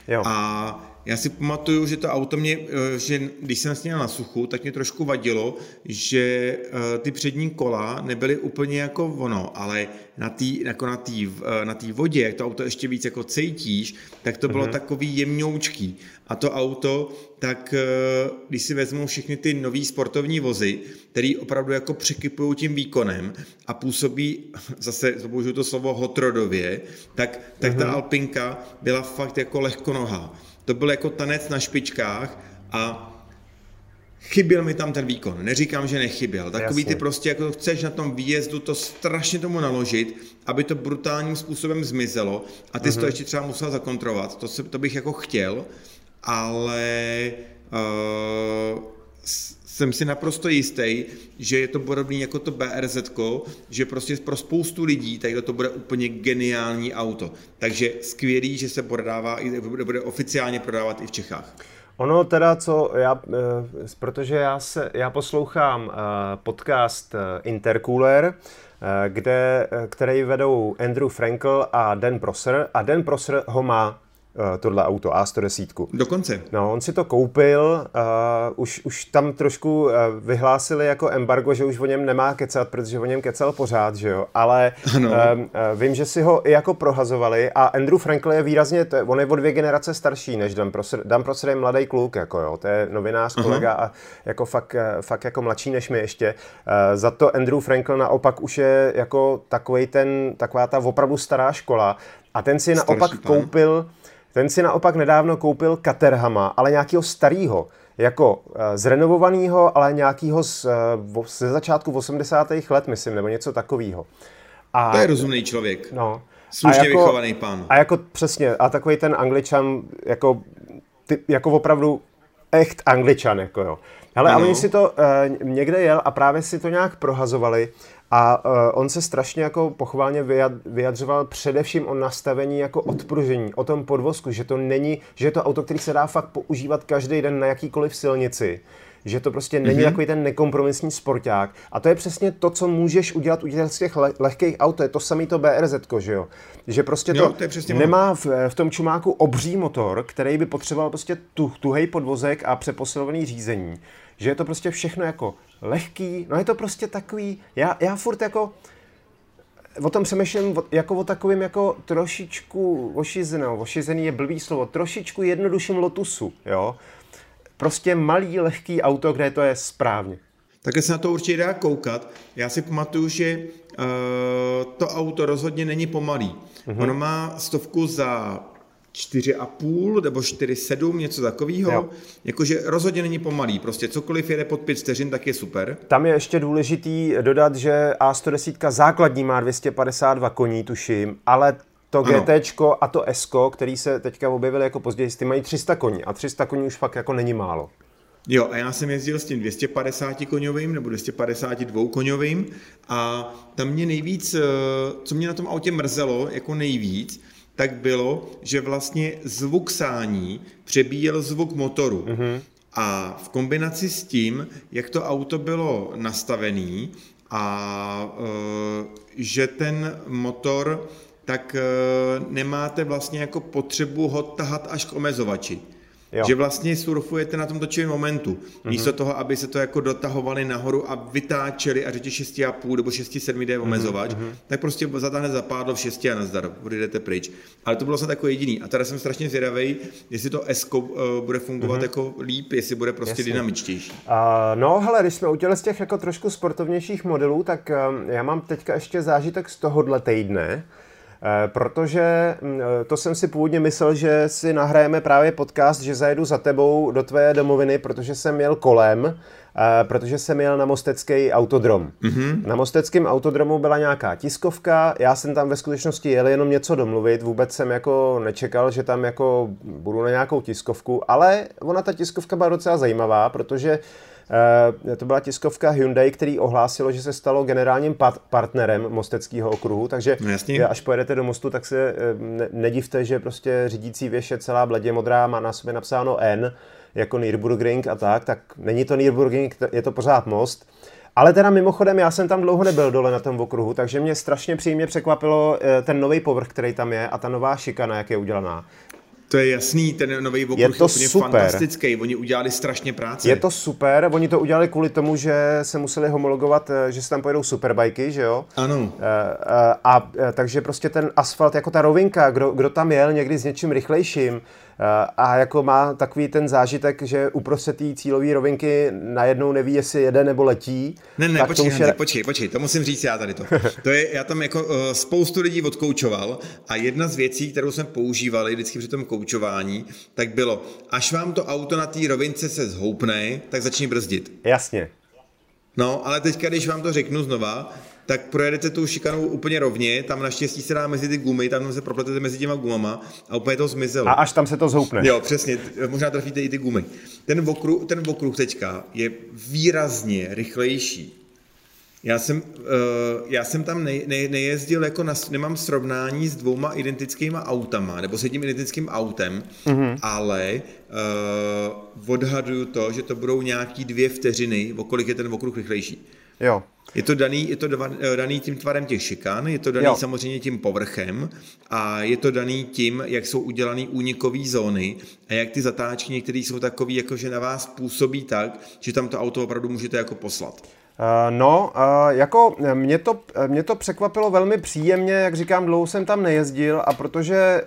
Jo. A já si pamatuju, že to auto mě, eh, že když jsem sněl na suchu, tak mě trošku vadilo, že eh, ty přední kola nebyly úplně jako ono, ale na té jako na tý, eh, na tý vodě, jak to auto ještě víc jako cítíš, tak to bylo mm-hmm. takový jemňoučký. A to auto, tak když si vezmou všechny ty nové sportovní vozy, které opravdu jako překypují tím výkonem a působí, zase použiju to slovo hotrodově, tak, tak mm-hmm. ta mhm. Alpinka byla fakt jako lehkonohá to byl jako tanec na špičkách a chyběl mi tam ten výkon. Neříkám, že nechyběl. Takový Jasně. ty prostě, jako chceš na tom výjezdu to strašně tomu naložit, aby to brutálním způsobem zmizelo a ty uh-huh. to mhm. ještě třeba musel zakontrolovat. To, se, to bych jako chtěl, ale uh, jsem si naprosto jistý, že je to podobný jako to BRZ, že prostě pro spoustu lidí tady to bude úplně geniální auto. Takže skvělý, že se prodává, bude oficiálně prodávat i v Čechách. Ono teda, co já, eh, protože já, se, já poslouchám eh, podcast eh, Intercooler, kde, který vedou Andrew Frankel a Dan Prosser a Dan Prosser ho má tohle auto A110. Dokonce. No, on si to koupil, uh, už, už tam trošku uh, vyhlásili jako embargo, že už o něm nemá kecat, protože o něm kecal pořád, že jo, ale ano. Uh, uh, vím, že si ho i jako prohazovali a Andrew Frankel je výrazně, to je, on je o dvě generace starší než Dan Prosser. Dan Prosser je mladý kluk, jako jo, to je novinář, kolega uh-huh. a jako fakt, fakt jako mladší než my ještě. Uh, za to Andrew Frankel naopak už je jako takový ten, taková ta opravdu stará škola a ten si Starší naopak pán. koupil ten si naopak nedávno koupil Caterhama, ale nějakého starého, jako uh, zrenovovaného, ale nějakého z, uh, ze začátku 80. let, myslím, nebo něco takového. A, to je rozumný člověk. No. Slušně jako, vychovaný pán. A jako přesně, a takový ten angličan, jako, ty, jako opravdu echt angličan, jako jo. Ale a oni si to uh, někde jel a právě si to nějak prohazovali a uh, on se strašně jako pochválně vyjadřoval především o nastavení jako odpružení, o tom podvozku, že to není, že je to auto, který se dá fakt používat každý den na jakýkoliv silnici že to prostě není mm-hmm. takový ten nekompromisní sporták. A to je přesně to, co můžeš udělat u těch le- lehkých aut. To je to samé to BRZ, že jo? Že prostě jo, to, to nemá v, v, tom čumáku obří motor, který by potřeboval prostě tu, tuhej podvozek a přeposilovaný řízení. Že je to prostě všechno jako lehký, no je to prostě takový, já, já furt jako, o tom přemýšlím jako o takovým jako trošičku ošizenou, ošizený je blbý slovo, trošičku jednodušším Lotusu, jo. Prostě malý, lehký auto, kde to je správně. Také se na to určitě dá koukat. Já si pamatuju, že uh, to auto rozhodně není pomalý. Uh-huh. Ono má stovku za 4,5 nebo 4,7, něco takového. Jakože rozhodně není pomalý, prostě cokoliv jede pod 5 vteřin, tak je super. Tam je ještě důležitý dodat, že A110 základní má 252 koní, tuším, ale to GT a to S, který se teďka objevily jako později, ty mají 300 koní a 300 koní už fakt jako není málo. Jo, a já jsem jezdil s tím 250 koňovým nebo 252 koňovým a tam mě nejvíc, eh, co mě na tom autě mrzelo jako nejvíc, tak bylo, že vlastně zvuk sání přebíjel zvuk motoru. Mm-hmm. A v kombinaci s tím, jak to auto bylo nastavený a e, že ten motor, tak e, nemáte vlastně jako potřebu ho tahat až k omezovači. Jo. Že vlastně surfujete na tom točivém momentu. Mm-hmm. Místo toho, aby se to jako dotahovali nahoru a vytáčeli a řekli 6,5 nebo 6,7 jde omezovač, mm-hmm. tak prostě zatáhne zapádlo v 6 a nazdar, jdete pryč. Ale to bylo vlastně jako jediný. A teda jsem strašně zvědavý, jestli to S uh, bude fungovat mm-hmm. jako líp, jestli bude prostě Jasně. dynamičtější. Uh, no, hele, když jsme utěli z těch jako trošku sportovnějších modelů, tak um, já mám teďka ještě zážitek z tohohle týdne. Eh, protože mm, eh, to jsem si původně myslel, že si nahrajeme právě podcast, že zajedu za tebou do tvé domoviny, protože jsem měl kolem, eh, protože jsem jel na Mostecký autodrom. Mm-hmm. Na Mosteckém autodromu byla nějaká tiskovka, já jsem tam ve skutečnosti jel jenom něco domluvit, vůbec jsem jako nečekal, že tam jako budu na nějakou tiskovku, ale ona ta tiskovka byla docela zajímavá, protože Uh, to byla tiskovka Hyundai, který ohlásilo, že se stalo generálním partnerem Mosteckého okruhu, takže no, až pojedete do mostu, tak se ne- nedivte, že prostě řídící věž je celá bledě modrá, má na sobě napsáno N, jako Nürburgring a tak, tak není to Nürburgring, je to pořád most. Ale teda mimochodem, já jsem tam dlouho nebyl dole na tom okruhu, takže mě strašně příjemně překvapilo eh, ten nový povrch, který tam je a ta nová šikana, jak je udělaná. To je jasný, ten nový okruh je, to je úplně super. fantastický, oni udělali strašně práce. Je to super, oni to udělali kvůli tomu, že se museli homologovat, eh, že se tam pojedou superbajky, že jo? Ano. Eh, eh, a, a takže prostě ten asfalt, jako ta rovinka, kdo, kdo tam jel někdy s něčím rychlejším, a jako má takový ten zážitek, že uprostřed té cílové rovinky najednou neví, jestli jede nebo letí. Ne, ne, počkej, je... počkej, počkej, to musím říct já tady to. to je, já tam jako uh, spoustu lidí odkoučoval a jedna z věcí, kterou jsme používali vždycky při tom koučování, tak bylo, až vám to auto na té rovince se zhoupne, tak začni brzdit. Jasně. No, ale teďka, když vám to řeknu znova, tak projedete tu šikanu úplně rovně, tam naštěstí se dá mezi ty gumy, tam se propletete mezi těma gumama a úplně to zmizelo. A až tam se to zhoupne. Jo, přesně, možná trafíte i ty gumy. Ten okruh, ten okruh teďka je výrazně rychlejší. Já jsem, uh, já jsem tam ne, ne, nejezdil, jako na, nemám srovnání s dvouma identickýma autama, nebo s jedním identickým autem, mm-hmm. ale uh, odhaduju to, že to budou nějaký dvě vteřiny, o kolik je ten okruh rychlejší. Jo. Je to daný, je to daný tím tvarem těch šikan, je to daný jo. samozřejmě tím povrchem a je to daný tím, jak jsou udělané únikové zóny a jak ty zatáčky některé jsou takový, jako že na vás působí tak, že tam to auto opravdu můžete jako poslat. Uh, no, uh, jako mě to, mě to překvapilo velmi příjemně, jak říkám, dlouho jsem tam nejezdil a protože,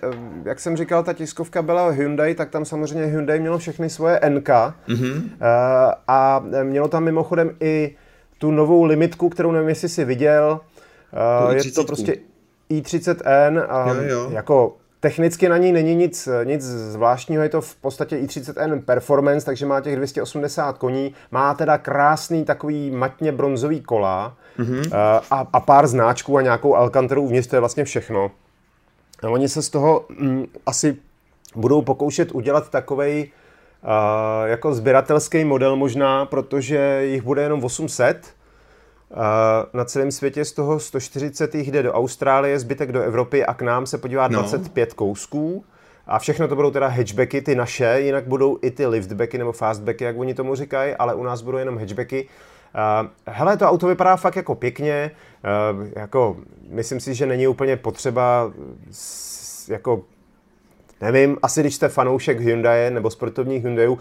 jak jsem říkal, ta tiskovka byla Hyundai, tak tam samozřejmě Hyundai mělo všechny svoje NK mm-hmm. a mělo tam mimochodem i tu novou limitku, kterou nevím, jestli jsi viděl. Je to prostě i30N. A jo, jo. Jako Technicky na ní není nic, nic zvláštního, je to v podstatě i30N Performance, takže má těch 280 koní, má teda krásný takový matně bronzový kola mm-hmm. a, a pár znáčků a nějakou Alcantaru uvnitř, to je vlastně všechno. A oni se z toho mm, asi budou pokoušet udělat takovej jako sběratelský model možná, protože jich bude jenom 800. na celém světě z toho 140 jde do Austrálie, zbytek do Evropy a k nám se podívá 25 no. kousků. A všechno to budou teda hatchbacky, ty naše, jinak budou i ty liftbacky nebo fastbacky, jak oni tomu říkají, ale u nás budou jenom hatchbacky. Uh, hele, to auto vypadá fakt jako pěkně, uh, jako myslím si, že není úplně potřeba s, jako nevím, asi když jste fanoušek Hyundai nebo sportovních Hyundaiů,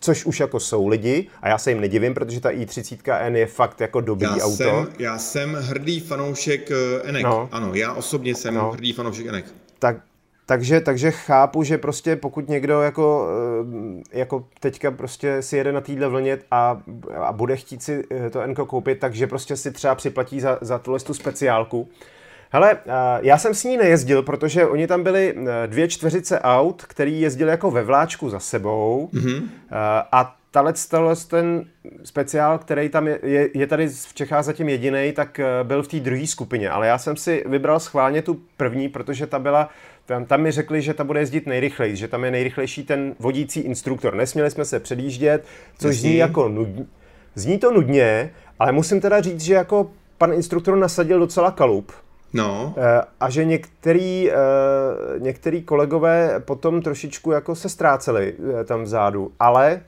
což už jako jsou lidi a já se jim nedivím, protože ta i30N je fakt jako dobrý já auto. Jsem, já jsem hrdý fanoušek eh, Enek, no. ano, já osobně jsem no. hrdý fanoušek Enek. Tak, takže, takže chápu, že prostě pokud někdo jako, eh, jako teďka prostě si jede na téhle vlně a, a bude chtít si eh, to Enko koupit, takže prostě si třeba připlatí za, za tuhle tu speciálku, Hele, eh, já jsem s ní nejezdil, protože oni tam byli eh, dvě čtveřice aut, který jezdili jako ve vláčku za sebou mm-hmm. a tahle, ten speciál, který tam je, je, je tady v Čechách zatím jediný, tak byl v té druhé skupině, ale já jsem si vybral schválně tu první, protože ta byla, tam, tam mi řekli, že ta bude jezdit nejrychleji, že tam je nejrychlejší ten vodící instruktor. Nesměli jsme se předjíždět, což zní jako nudně. Zní to nudně, ale musím teda říct, že jako pan instruktor nasadil docela kalup, No. Eh, a že některý, eh, některý kolegové potom trošičku jako se ztráceli eh, tam vzadu, ale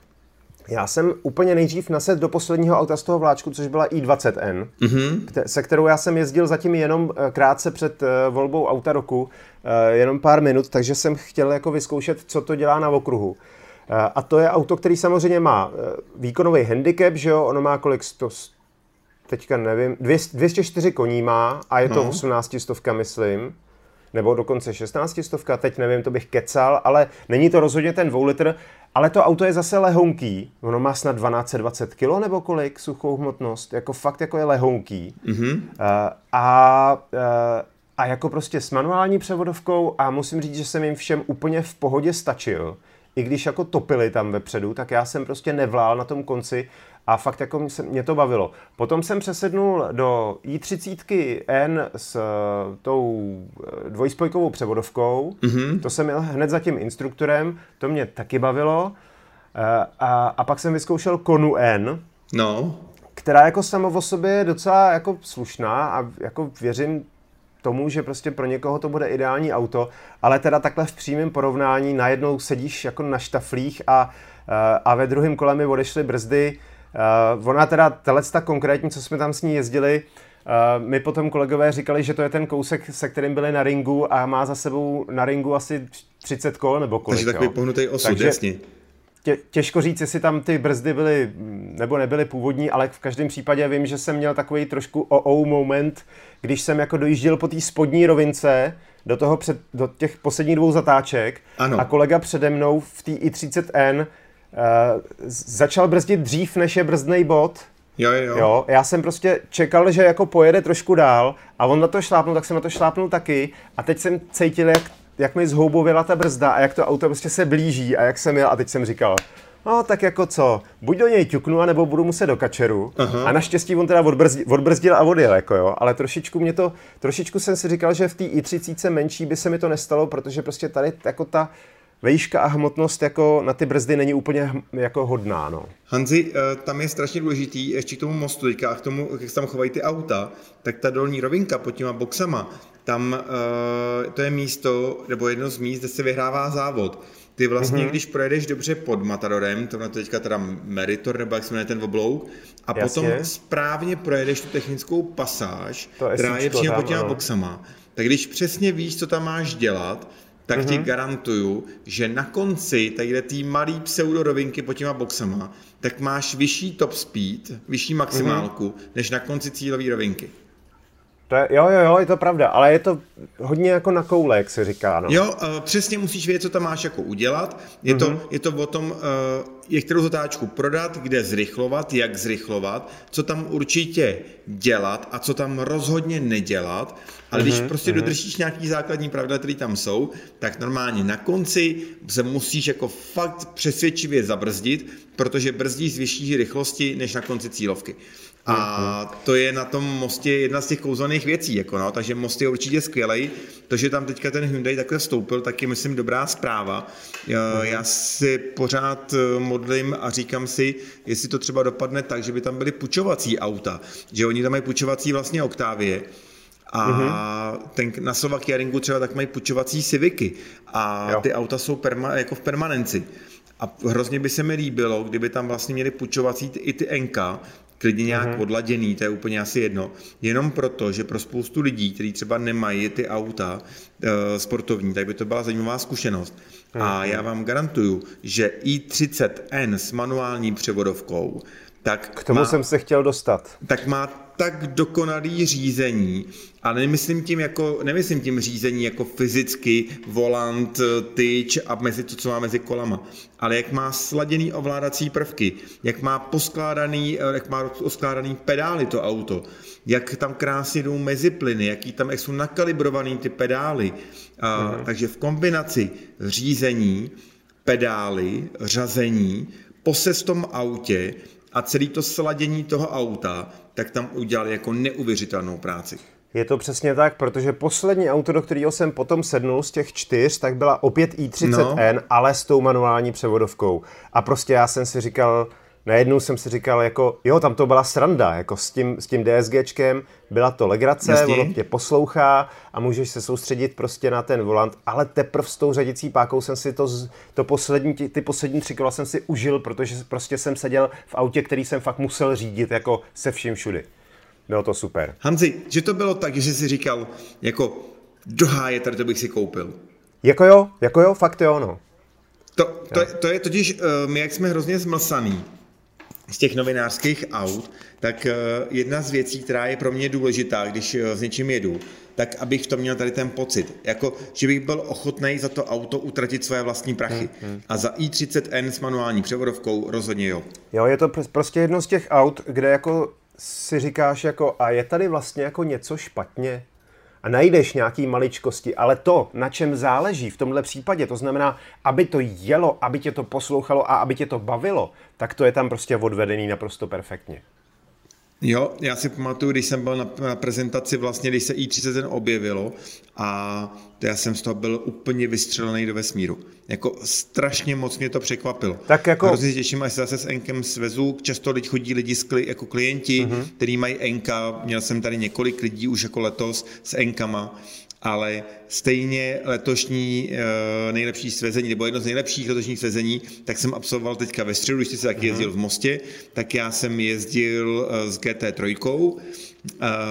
já jsem úplně nejdřív nased do posledního auta z toho vláčku, což byla i20N, mm-hmm. se kterou já jsem jezdil zatím jenom krátce před volbou auta roku, jenom pár minut, takže jsem chtěl jako vyzkoušet, co to dělá na okruhu. A to je auto, který samozřejmě má výkonový handicap, že jo, ono má kolik, 100, teďka nevím, 204 koní má a je to no. 18 stovka, myslím nebo dokonce 16 stovka, teď nevím, to bych kecal, ale není to rozhodně ten 2 litr, ale to auto je zase lehonký, ono má snad 1220 kg nebo kolik suchou hmotnost, jako fakt jako je lehonký. Mm-hmm. Uh, a, uh, a jako prostě s manuální převodovkou a musím říct, že jsem jim všem úplně v pohodě stačil. I když jako topili tam vepředu, tak já jsem prostě nevlál na tom konci a fakt jako mě, mě to bavilo. Potom jsem přesednul do i30 N s uh, tou uh, dvojspojkovou převodovkou. Mm-hmm. To jsem měl hned za tím instruktorem, to mě taky bavilo. Uh, a, a pak jsem vyzkoušel Konu N. No. Která jako samo o sobě je docela jako slušná a jako věřím tomu, že prostě pro někoho to bude ideální auto, ale teda takhle v přímém porovnání najednou sedíš jako na štaflích a, a ve druhém kole mi odešly brzdy, Uh, ona teda, ta konkrétní, co jsme tam s ní jezdili, uh, my potom kolegové říkali, že to je ten kousek, se kterým byli na ringu a má za sebou na ringu asi 30 kol nebo kolik. Takže takový pohnutý osud, Takže, jasně. Tě, těžko říct, jestli tam ty brzdy byly nebo nebyly původní, ale v každém případě vím, že jsem měl takový trošku OO moment, když jsem jako dojížděl po té spodní rovince do, toho před, do těch posledních dvou zatáček ano. a kolega přede mnou v té i30N Uh, začal brzdit dřív, než je brzdný bod. Jo, jo. jo. Já jsem prostě čekal, že jako pojede trošku dál a on na to šlápnul, tak jsem na to šlápnul taky a teď jsem cítil, jak, jak mi zhoubověla ta brzda a jak to auto prostě se blíží a jak jsem jel a teď jsem říkal, no tak jako co, buď do něj ťuknu, anebo budu muset do kačeru. Aha. A naštěstí on teda odbrzdil, odbrzdil a odjel, jako jo. Ale trošičku mě to, trošičku jsem si říkal, že v té i30 menší by se mi to nestalo, protože prostě tady jako ta vejška a hmotnost jako na ty brzdy není úplně jako hodná. No. Hanzi, eh, tam je strašně důležitý, ještě k tomu mostu, teďka, k tomu, jak se tam chovají ty auta, tak ta dolní rovinka pod těma boxama, tam uh, to je místo, nebo jedno z míst, kde se vyhrává závod. Ty vlastně, mm-hmm. když projedeš dobře pod Matadorem, to na to teďka teda Meritor, nebo jak se jmenuje ten oblouk, a Jasně. potom správně projedeš tu technickou pasáž, která je přímo pod těma boxama, tak když přesně víš, co tam máš dělat, tak mm-hmm. ti mhm. garantuju, že na konci tady té malý pseudorovinky pod těma boxama, tak máš vyšší top speed, vyšší maximálku, mm-hmm. než na konci cílové rovinky. To je, jo, jo, jo, je to pravda, ale je to hodně jako na koule, jak se říká. No. Jo, uh, přesně musíš vědět, co tam máš jako udělat. Je, mm-hmm. to, mhm. je to o tom, uh, jak kterou zatáčku prodat, kde zrychlovat, jak zrychlovat, co tam určitě dělat a co tam rozhodně nedělat. Ale mm-hmm. když mhm, prostě mm-hmm. dodržíš nějaký základní pravidla, které tam jsou, tak normálně na konci se musíš jako fakt přesvědčivě zabrzdit, protože brzdíš z vyšší rychlosti než na konci cílovky. A mhm. to je na tom mostě jedna z těch kouzelných věcí, jako no, takže most je určitě skvělý. To, že tam teďka ten Hyundai takhle vstoupil, tak je, myslím, dobrá zpráva. Já, mhm. já si pořád eh, modlím a říkám si, jestli to třeba dopadne tak, že by tam byly pučovací auta, že oni tam mají pučovací vlastně Octavie, a mm-hmm. ten, na Slovakia Ringu třeba tak mají pučovací Civicy a jo. ty auta jsou perma, jako v permanenci. A hrozně by se mi líbilo, kdyby tam vlastně měli pučovací i ty NK, klidně nějak mm-hmm. odladěný, to je úplně asi jedno. Jenom proto, že pro spoustu lidí, kteří třeba nemají ty auta uh, sportovní, tak by to byla zajímavá zkušenost. Mm-hmm. A já vám garantuju, že i30N s manuální převodovkou, tak K tomu má, jsem se chtěl dostat. Tak má tak dokonalý řízení, a nemyslím tím, jako, nemyslím tím řízení jako fyzicky, volant, tyč a mezi to, co má mezi kolama, ale jak má sladěný ovládací prvky, jak má poskládaný, jak má poskládaný pedály to auto, jak tam krásně jdou mezi plyny, jaký tam jak jsou nakalibrovaný ty pedály. A, mm-hmm. Takže v kombinaci řízení, pedály, řazení, poses v tom autě a celý to sladění toho auta, tak tam udělali jako neuvěřitelnou práci. Je to přesně tak, protože poslední auto, do kterého jsem potom sednul z těch čtyř, tak byla opět i30N, no. ale s tou manuální převodovkou. A prostě já jsem si říkal, najednou jsem si říkal, jako, jo, tam to byla sranda, jako s tím, s tím DSGčkem, byla to legrace, Jasně. ono tě poslouchá a můžeš se soustředit prostě na ten volant, ale teprve s tou řadicí pákou jsem si to, to poslední, ty, poslední tři kola jsem si užil, protože prostě jsem seděl v autě, který jsem fakt musel řídit, jako se vším všudy. Bylo to super. Hanzi, že to bylo tak, že jsi říkal, jako do háje tady to bych si koupil. Jako jo, jako jo, fakt jo, no. To, to, to je totiž, my jak jsme hrozně zmlsaný z těch novinářských aut, tak jedna z věcí, která je pro mě důležitá, když s něčím jedu, tak abych to měl tady ten pocit. Jako, že bych byl ochotný za to auto utratit své vlastní prachy. Hmm, hmm. A za i30N s manuální převodovkou rozhodně jo. Jo, je to prostě jedno z těch aut, kde jako si říkáš jako, a je tady vlastně jako něco špatně? A najdeš nějaký maličkosti, ale to, na čem záleží v tomhle případě, to znamená, aby to jelo, aby tě to poslouchalo a aby tě to bavilo, tak to je tam prostě odvedený naprosto perfektně. Jo, já si pamatuju, když jsem byl na, na prezentaci, vlastně, když se i30 objevilo a já jsem z toho byl úplně vystřelený do vesmíru. Jako strašně moc mě to překvapilo. Tak jako... Hrozně těším, až se zase s Enkem svezu. Často lidi chodí lidi z kli, jako klienti, mm-hmm. kteří mají Enka. Měl jsem tady několik lidí už jako letos s Enkama ale stejně letošní uh, nejlepší svezení, nebo jedno z nejlepších letošních svezení, tak jsem absolvoval teďka ve středu, když jsi taky mm-hmm. jezdil v Mostě, tak já jsem jezdil uh, s GT3, uh,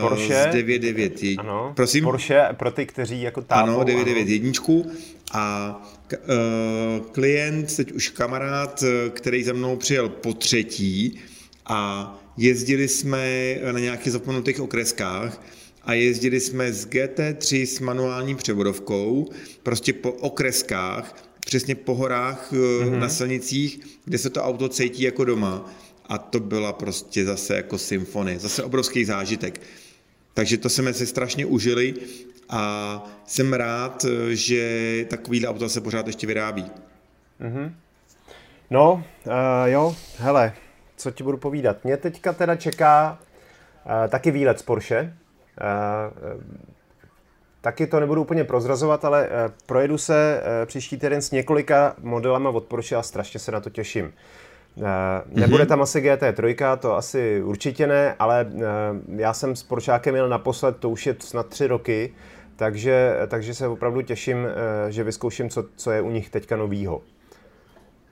Porsche, z 991. Ano, Prosím? Porsche pro ty, kteří jako tápou. Ano, 991 a uh, klient, teď už kamarád, který za mnou přijel po třetí a jezdili jsme na nějakých zapomenutých okreskách a jezdili jsme z GT3 s manuální převodovkou, prostě po okreskách, přesně po horách mm-hmm. na silnicích, kde se to auto cítí jako doma. A to byla prostě zase jako symfonie, zase obrovský zážitek. Takže to jsme si strašně užili a jsem rád, že takovýhle auto se pořád ještě vyrábí. Mm-hmm. No, uh, jo, hele, co ti budu povídat. Mě teďka teda čeká uh, taky výlet z Porsche, Eh, taky to nebudu úplně prozrazovat, ale eh, projedu se eh, příští týden s několika modelama od Porsche a strašně se na to těším. Nebude mhm. tam asi GT3, to asi určitě ne, ale já jsem s Poršákem měl naposled, to už je snad tři roky, takže, takže se opravdu těším, že vyzkouším, co, co je u nich teďka novýho.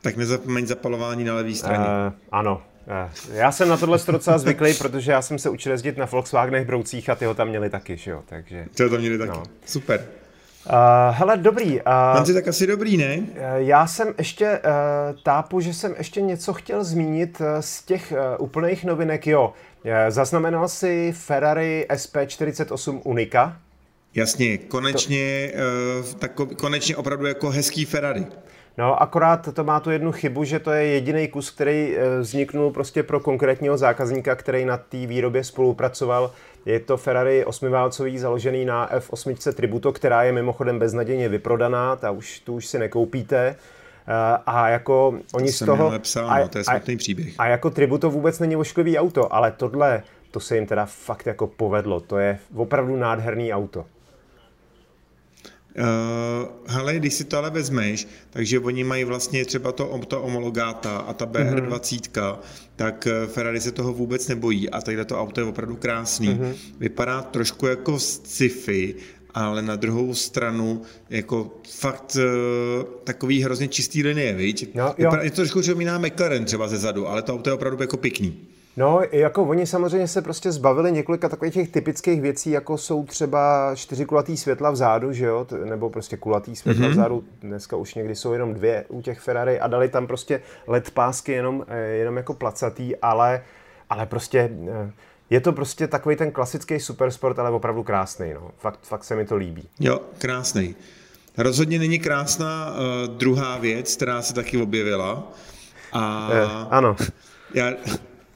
Tak nezapomeň zapalování na levé straně. Uh, ano, Eh, já jsem na tohle docela zvyklý, protože já jsem se učil jezdit na Volkswagenech broucích a ty ho tam měli taky, že jo, takže... Ty ho tam měli taky, no. super. Uh, hele, dobrý. Uh, tak asi dobrý, ne? Uh, já jsem ještě, uh, tápu, že jsem ještě něco chtěl zmínit uh, z těch uh, úplných novinek, jo. Uh, zaznamenal si Ferrari SP48 Unica? Jasně, konečně, to... uh, tako, konečně opravdu jako hezký Ferrari. No, akorát to má tu jednu chybu, že to je jediný kus, který eh, vzniknul prostě pro konkrétního zákazníka, který na té výrobě spolupracoval. Je to Ferrari osmiválcový, založený na F8 Tributo, která je mimochodem beznadějně vyprodaná, ta už, tu už si nekoupíte. Eh, a jako to oni z toho... Nepsal, a, no, to je smutný příběh. A jako Tributo vůbec není ošklivý auto, ale tohle, to se jim teda fakt jako povedlo. To je opravdu nádherný auto. Uh, hele, když si to ale vezmeš, takže oni mají vlastně třeba to, to homologáta a ta BR20, mm-hmm. tak eh, Ferrari se toho vůbec nebojí a tadyhle to auto je opravdu krásný. Mm-hmm. Vypadá trošku jako sci-fi, ale na druhou stranu jako fakt uh, takový hrozně čistý linie, viď? Jo, jo. Vypadá, je to trošku připomíná McLaren třeba ze zadu, ale to auto je opravdu jako pěkný. No, jako oni samozřejmě se prostě zbavili několika takových těch typických věcí, jako jsou třeba čtyřikulatý světla vzadu, že jo, nebo prostě kulatý světla mm-hmm. vzadu, dneska už někdy jsou jenom dvě u těch Ferrari a dali tam prostě LED pásky jenom, eh, jenom jako placatý, ale, ale prostě eh, je to prostě takový ten klasický supersport, ale opravdu krásný, no. Fakt, fakt se mi to líbí. Jo, krásný. Rozhodně není krásná uh, druhá věc, která se taky objevila. A... Eh, ano. Já,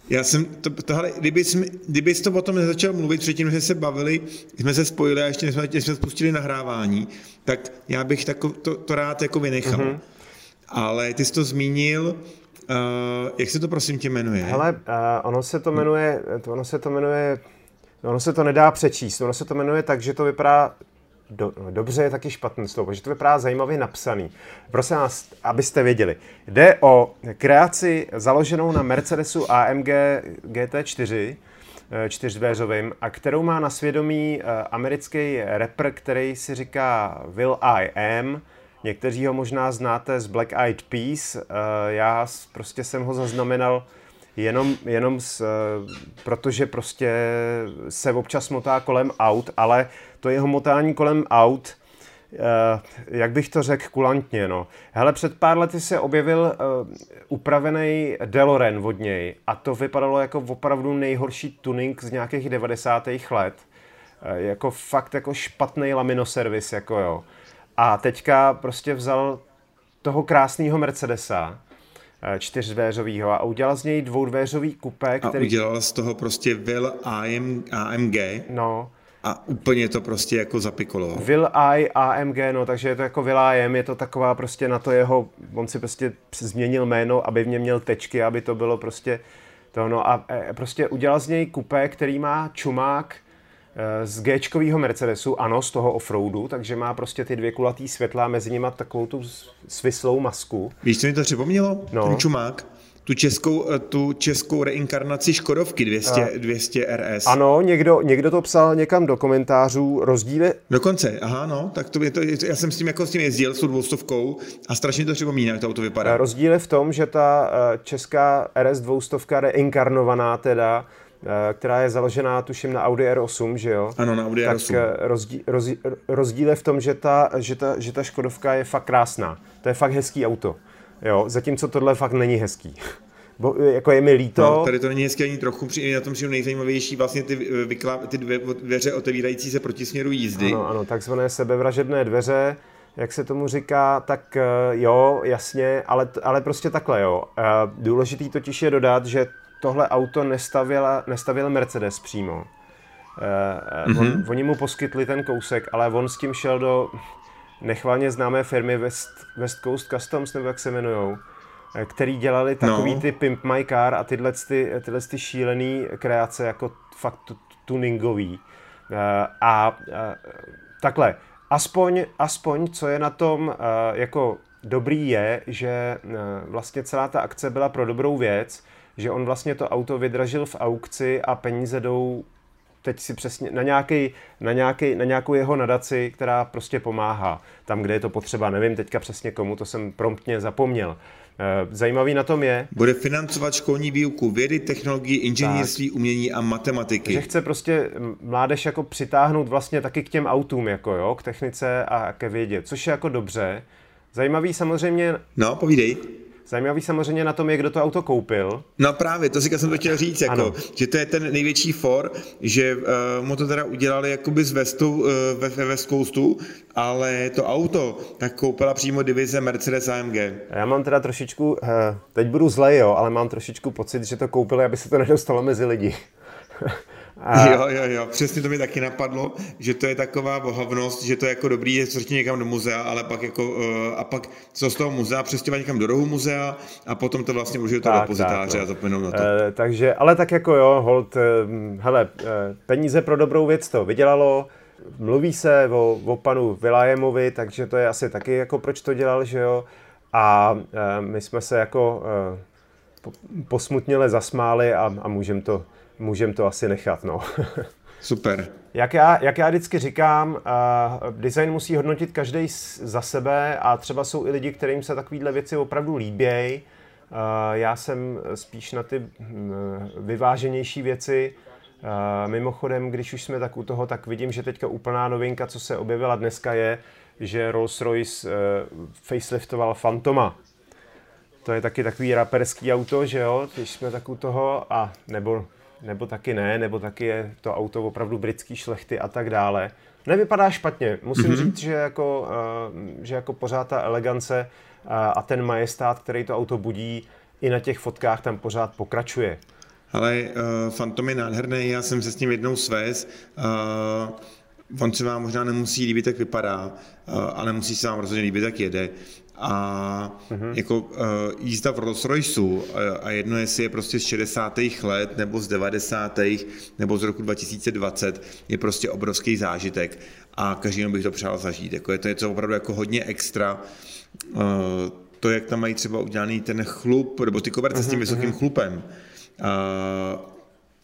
já jsem, to, tohle, kdyby, jsme, kdyby jsi to o tom nezačal mluvit předtím, že se bavili, jsme se spojili a ještě jsme, jsme spustili nahrávání, tak já bych tako, to, to rád jako vynechal. Mm-hmm. Ale ty jsi to zmínil, uh, jak se to prosím tě jmenuje? Hele, uh, ono se to jmenuje, ono se to jmenuje, ono se to nedá přečíst, ono se to jmenuje tak, že to vypadá do, dobře je taky špatné slovo, že to vypadá zajímavě napsaný. Prosím vás, abyste věděli. Jde o kreaci založenou na Mercedesu AMG GT4, eh, čtyřdveřovým, a kterou má na svědomí eh, americký rapper, který si říká Will I Am. Někteří ho možná znáte z Black Eyed Peas. Eh, já prostě jsem ho zaznamenal jenom, jenom s, protože prostě se občas motá kolem aut, ale to jeho motání kolem aut jak bych to řekl kulantně, no. Hele, před pár lety se objevil uh, upravený DeLorean od něj a to vypadalo jako opravdu nejhorší tuning z nějakých 90. let. Jako fakt jako špatný laminoservis, jako jo. A teďka prostě vzal toho krásného Mercedesa, čtyřdvéřovýho a udělal z něj dvoudvéřový kupé, který... A udělal z toho prostě Will AM, AMG. No, a úplně to prostě jako zapikolo. Will I AMG, no, takže je to jako Will I am, je to taková prostě na to jeho, on si prostě změnil jméno, aby v něm měl tečky, aby to bylo prostě to, no a e, prostě udělal z něj kupé, který má čumák z g Mercedesu, ano, z toho offroadu, takže má prostě ty dvě kulatý světla, mezi nimi takovou tu svislou masku. Víš, co mi to připomnělo? No. Ten čumák? tu českou, eh, tu českou reinkarnaci Škodovky 200, a, 200 RS. Ano, někdo, někdo to psal někam do komentářů, rozdíly... Dokonce, aha, no, tak to je to, já jsem s tím jako s tím jezdil, s tou dvoustovkou a strašně to připomíná, jak to auto vypadá. Rozdíl je v tom, že ta eh, česká RS dvoustovka reinkarnovaná teda, která je založená, tuším, na Audi R8, že jo? Ano, na Audi tak R8. Rozdíl, rozdíl, rozdíl je v tom, že ta, že, ta, že ta Škodovka je fakt krásná. To je fakt hezký auto. Jo, zatímco tohle fakt není hezký. Bo, jako je mi líto. No, tady to není hezky ani trochu, při, na tom přijdu nejzajímavější vlastně ty, vyklá, ty dvě, dveře otevírající se proti směru jízdy. Ano, ano, takzvané sebevražedné dveře, jak se tomu říká, tak eh, jo, jasně, ale, ale prostě takhle jo. Eh, důležitý totiž je dodat, že tohle auto nestavila, nestavil Mercedes přímo. Mm-hmm. On, mhm. oni mu poskytli ten kousek, ale on s tím šel do nechvalně známé firmy West, West Coast Customs, nebo jak se jmenujou, eh, který dělali takový no. ty Pimp My Car a tyhle, ty, tyhle ty šílený kreace jako fakt tuningový. A takhle, aspoň, aspoň co je na tom jako dobrý je, že vlastně celá ta akce byla pro dobrou věc, že on vlastně to auto vydražil v aukci a peníze jdou teď si přesně na, nějaký, na, nějaký, na nějakou jeho nadaci, která prostě pomáhá tam, kde je to potřeba. Nevím teďka přesně komu, to jsem promptně zapomněl. Eh, zajímavý na tom je... Bude financovat školní výuku vědy, technologii, inženýrství, tak. umění a matematiky. Že chce prostě mládež jako přitáhnout vlastně taky k těm autům, jako jo, k technice a ke vědě, což je jako dobře. Zajímavý samozřejmě... No, povídej. Zajímavý samozřejmě na tom je, kdo to auto koupil. No právě, to si jsem to chtěl říct, jako, že to je ten největší for, že uh, mu to teda udělali jakoby z Vestu, uh, ve, ve West Coastu, ale to auto tak koupila přímo divize Mercedes AMG. Já mám teda trošičku, uh, teď budu zlej, jo, ale mám trošičku pocit, že to koupili, aby se to nedostalo mezi lidi. A... Jo, jo, jo, přesně to mi taky napadlo, že to je taková bohavnost, že to je jako dobrý, je to někam do muzea, ale pak jako, uh, a pak co z toho muzea přestěhovat někam do rohu muzea a potom to vlastně užiju to depozitáře no. a zapomenout na to. E, takže, ale tak jako jo, hold, e, hele, peníze pro dobrou věc to vydělalo, mluví se o, o panu Vilajemovi, takže to je asi taky jako proč to dělal, že jo, a e, my jsme se jako e, posmutněle zasmáli a, a můžeme to můžeme to asi nechat, no. Super. Jak já, jak já vždycky říkám, uh, design musí hodnotit každý za sebe a třeba jsou i lidi, kterým se takovéhle věci opravdu líbějí. Uh, já jsem spíš na ty uh, vyváženější věci. Uh, mimochodem, když už jsme tak u toho, tak vidím, že teďka úplná novinka, co se objevila dneska je, že Rolls-Royce uh, faceliftoval Fantoma. To je taky takový raperský auto, že jo, když jsme tak u toho, a nebo nebo taky ne, nebo taky je to auto opravdu britský šlechty a tak dále. Nevypadá špatně. Musím mm-hmm. říct, že jako, uh, že jako pořád ta elegance uh, a ten majestát, který to auto budí, i na těch fotkách tam pořád pokračuje. Ale uh, Phantom je nádherný, já jsem se s ním jednou svez. Uh, on se vám možná nemusí líbit, jak vypadá, uh, ale musí se vám rozhodně líbit, jak jede a mm-hmm. jako uh, jízda v Rolls Royceu uh, a jedno jestli je prostě z 60. let nebo z 90. nebo z roku 2020 je prostě obrovský zážitek a každému bych to přál zažít. Jako je to něco opravdu jako hodně extra. Uh, to, jak tam mají třeba udělaný ten chlup, nebo ty koberce mm-hmm. s tím mhm, vysokým mm-hmm. chlupem, uh,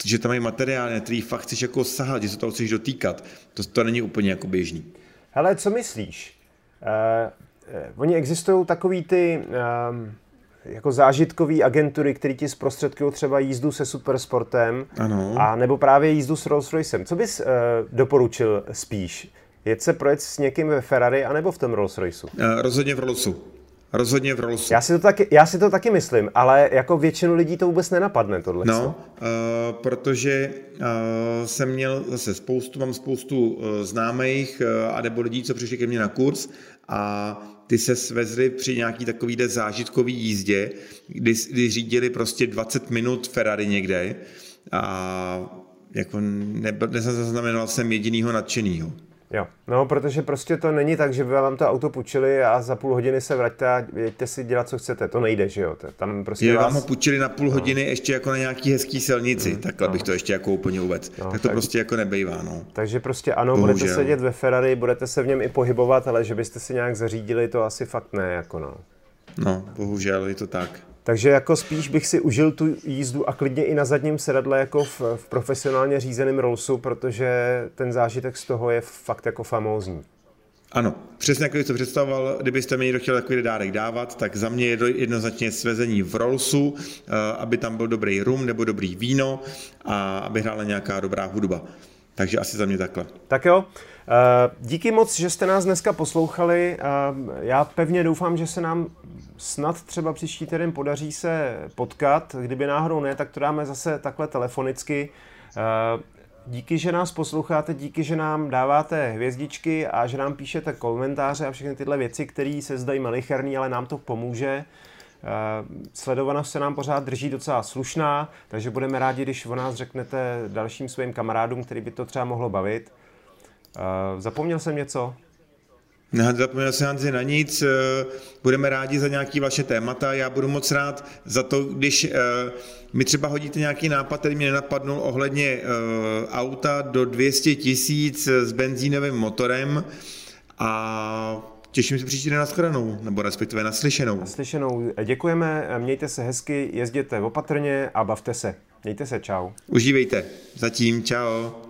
že tam mají materiály, na který fakt chceš jako sahat, že se toho chceš dotýkat, to, to není úplně jako běžný. Hele, co myslíš? Uh Eh, oni existují takový ty um, jako zážitkový agentury, které ti zprostředkují třeba jízdu se supersportem ano. a nebo právě jízdu s Rolls Roycem. Co bys uh, doporučil spíš? jet se projet s někým ve Ferrari anebo v tom Rolls Royceu? Uh, rozhodně v Rollsu. Rozhodně v Rollsu. Já si, to taky, já si to taky myslím, ale jako většinu lidí to vůbec nenapadne tohle. No, uh, protože uh, jsem měl zase spoustu, mám spoustu uh, známých uh, a nebo lidí, co přišli ke mně na kurz a ty se svezli při nějaký takovýhle zážitkový jízdě, kdy, kdy řídili prostě 20 minut Ferrari někde a jako ne, nezaznamenal jsem jedinýho nadšenýho. Jo, no, protože prostě to není tak, že by vám to auto půjčili a za půl hodiny se vraťte a jeďte si dělat, co chcete. To nejde, že jo? Tam prostě je, vás... vám ho půjčili na půl no. hodiny no. ještě jako na nějaký hezký silnici, mm, takhle no. bych to ještě jako úplně uvedl. No, tak to tak... prostě jako nebejvá, no. Takže prostě ano, Bohužel. budete sedět ve Ferrari, budete se v něm i pohybovat, ale že byste si nějak zařídili, to asi fakt ne, jako no. No, bohužel je to tak. Takže jako spíš bych si užil tu jízdu a klidně i na zadním sedadle jako v, v profesionálně řízeném Rollsu, protože ten zážitek z toho je fakt jako famózní. Ano, přesně jak bych to představoval, kdybyste mi někdo chtěl takový dárek dávat, tak za mě je jednoznačně svezení v Rollsu, eh, aby tam byl dobrý rum nebo dobrý víno a aby hrála nějaká dobrá hudba. Takže asi za mě takhle. Tak jo. Eh, díky moc, že jste nás dneska poslouchali. Eh, já pevně doufám, že se nám snad třeba příští týden podaří se potkat. Kdyby náhodou ne, tak to dáme zase takhle telefonicky. Eh, díky, že nás posloucháte, díky, že nám dáváte hvězdičky a že nám píšete komentáře a všechny tyhle věci, které se zdají malicherný, ale nám to pomůže. Sledovanost se nám pořád drží docela slušná, takže budeme rádi, když o nás řeknete dalším svým kamarádům, který by to třeba mohlo bavit. Zapomněl jsem něco? Zapomněl jsem Hanzi na nic, eh, budeme rádi za nějaký vaše témata, já budu moc rád za to, když eh, mi třeba hodíte nějaký nápad, který mě nenapadnul ohledně eh, auta do 200 tisíc s benzínovým motorem a těším se příští den na shledanou, nebo respektive na slyšenou. Na slyšenou. Děkujeme, mějte se hezky, jezděte opatrně a bavte se. Mějte se, čau. Užívejte. Zatím, čau.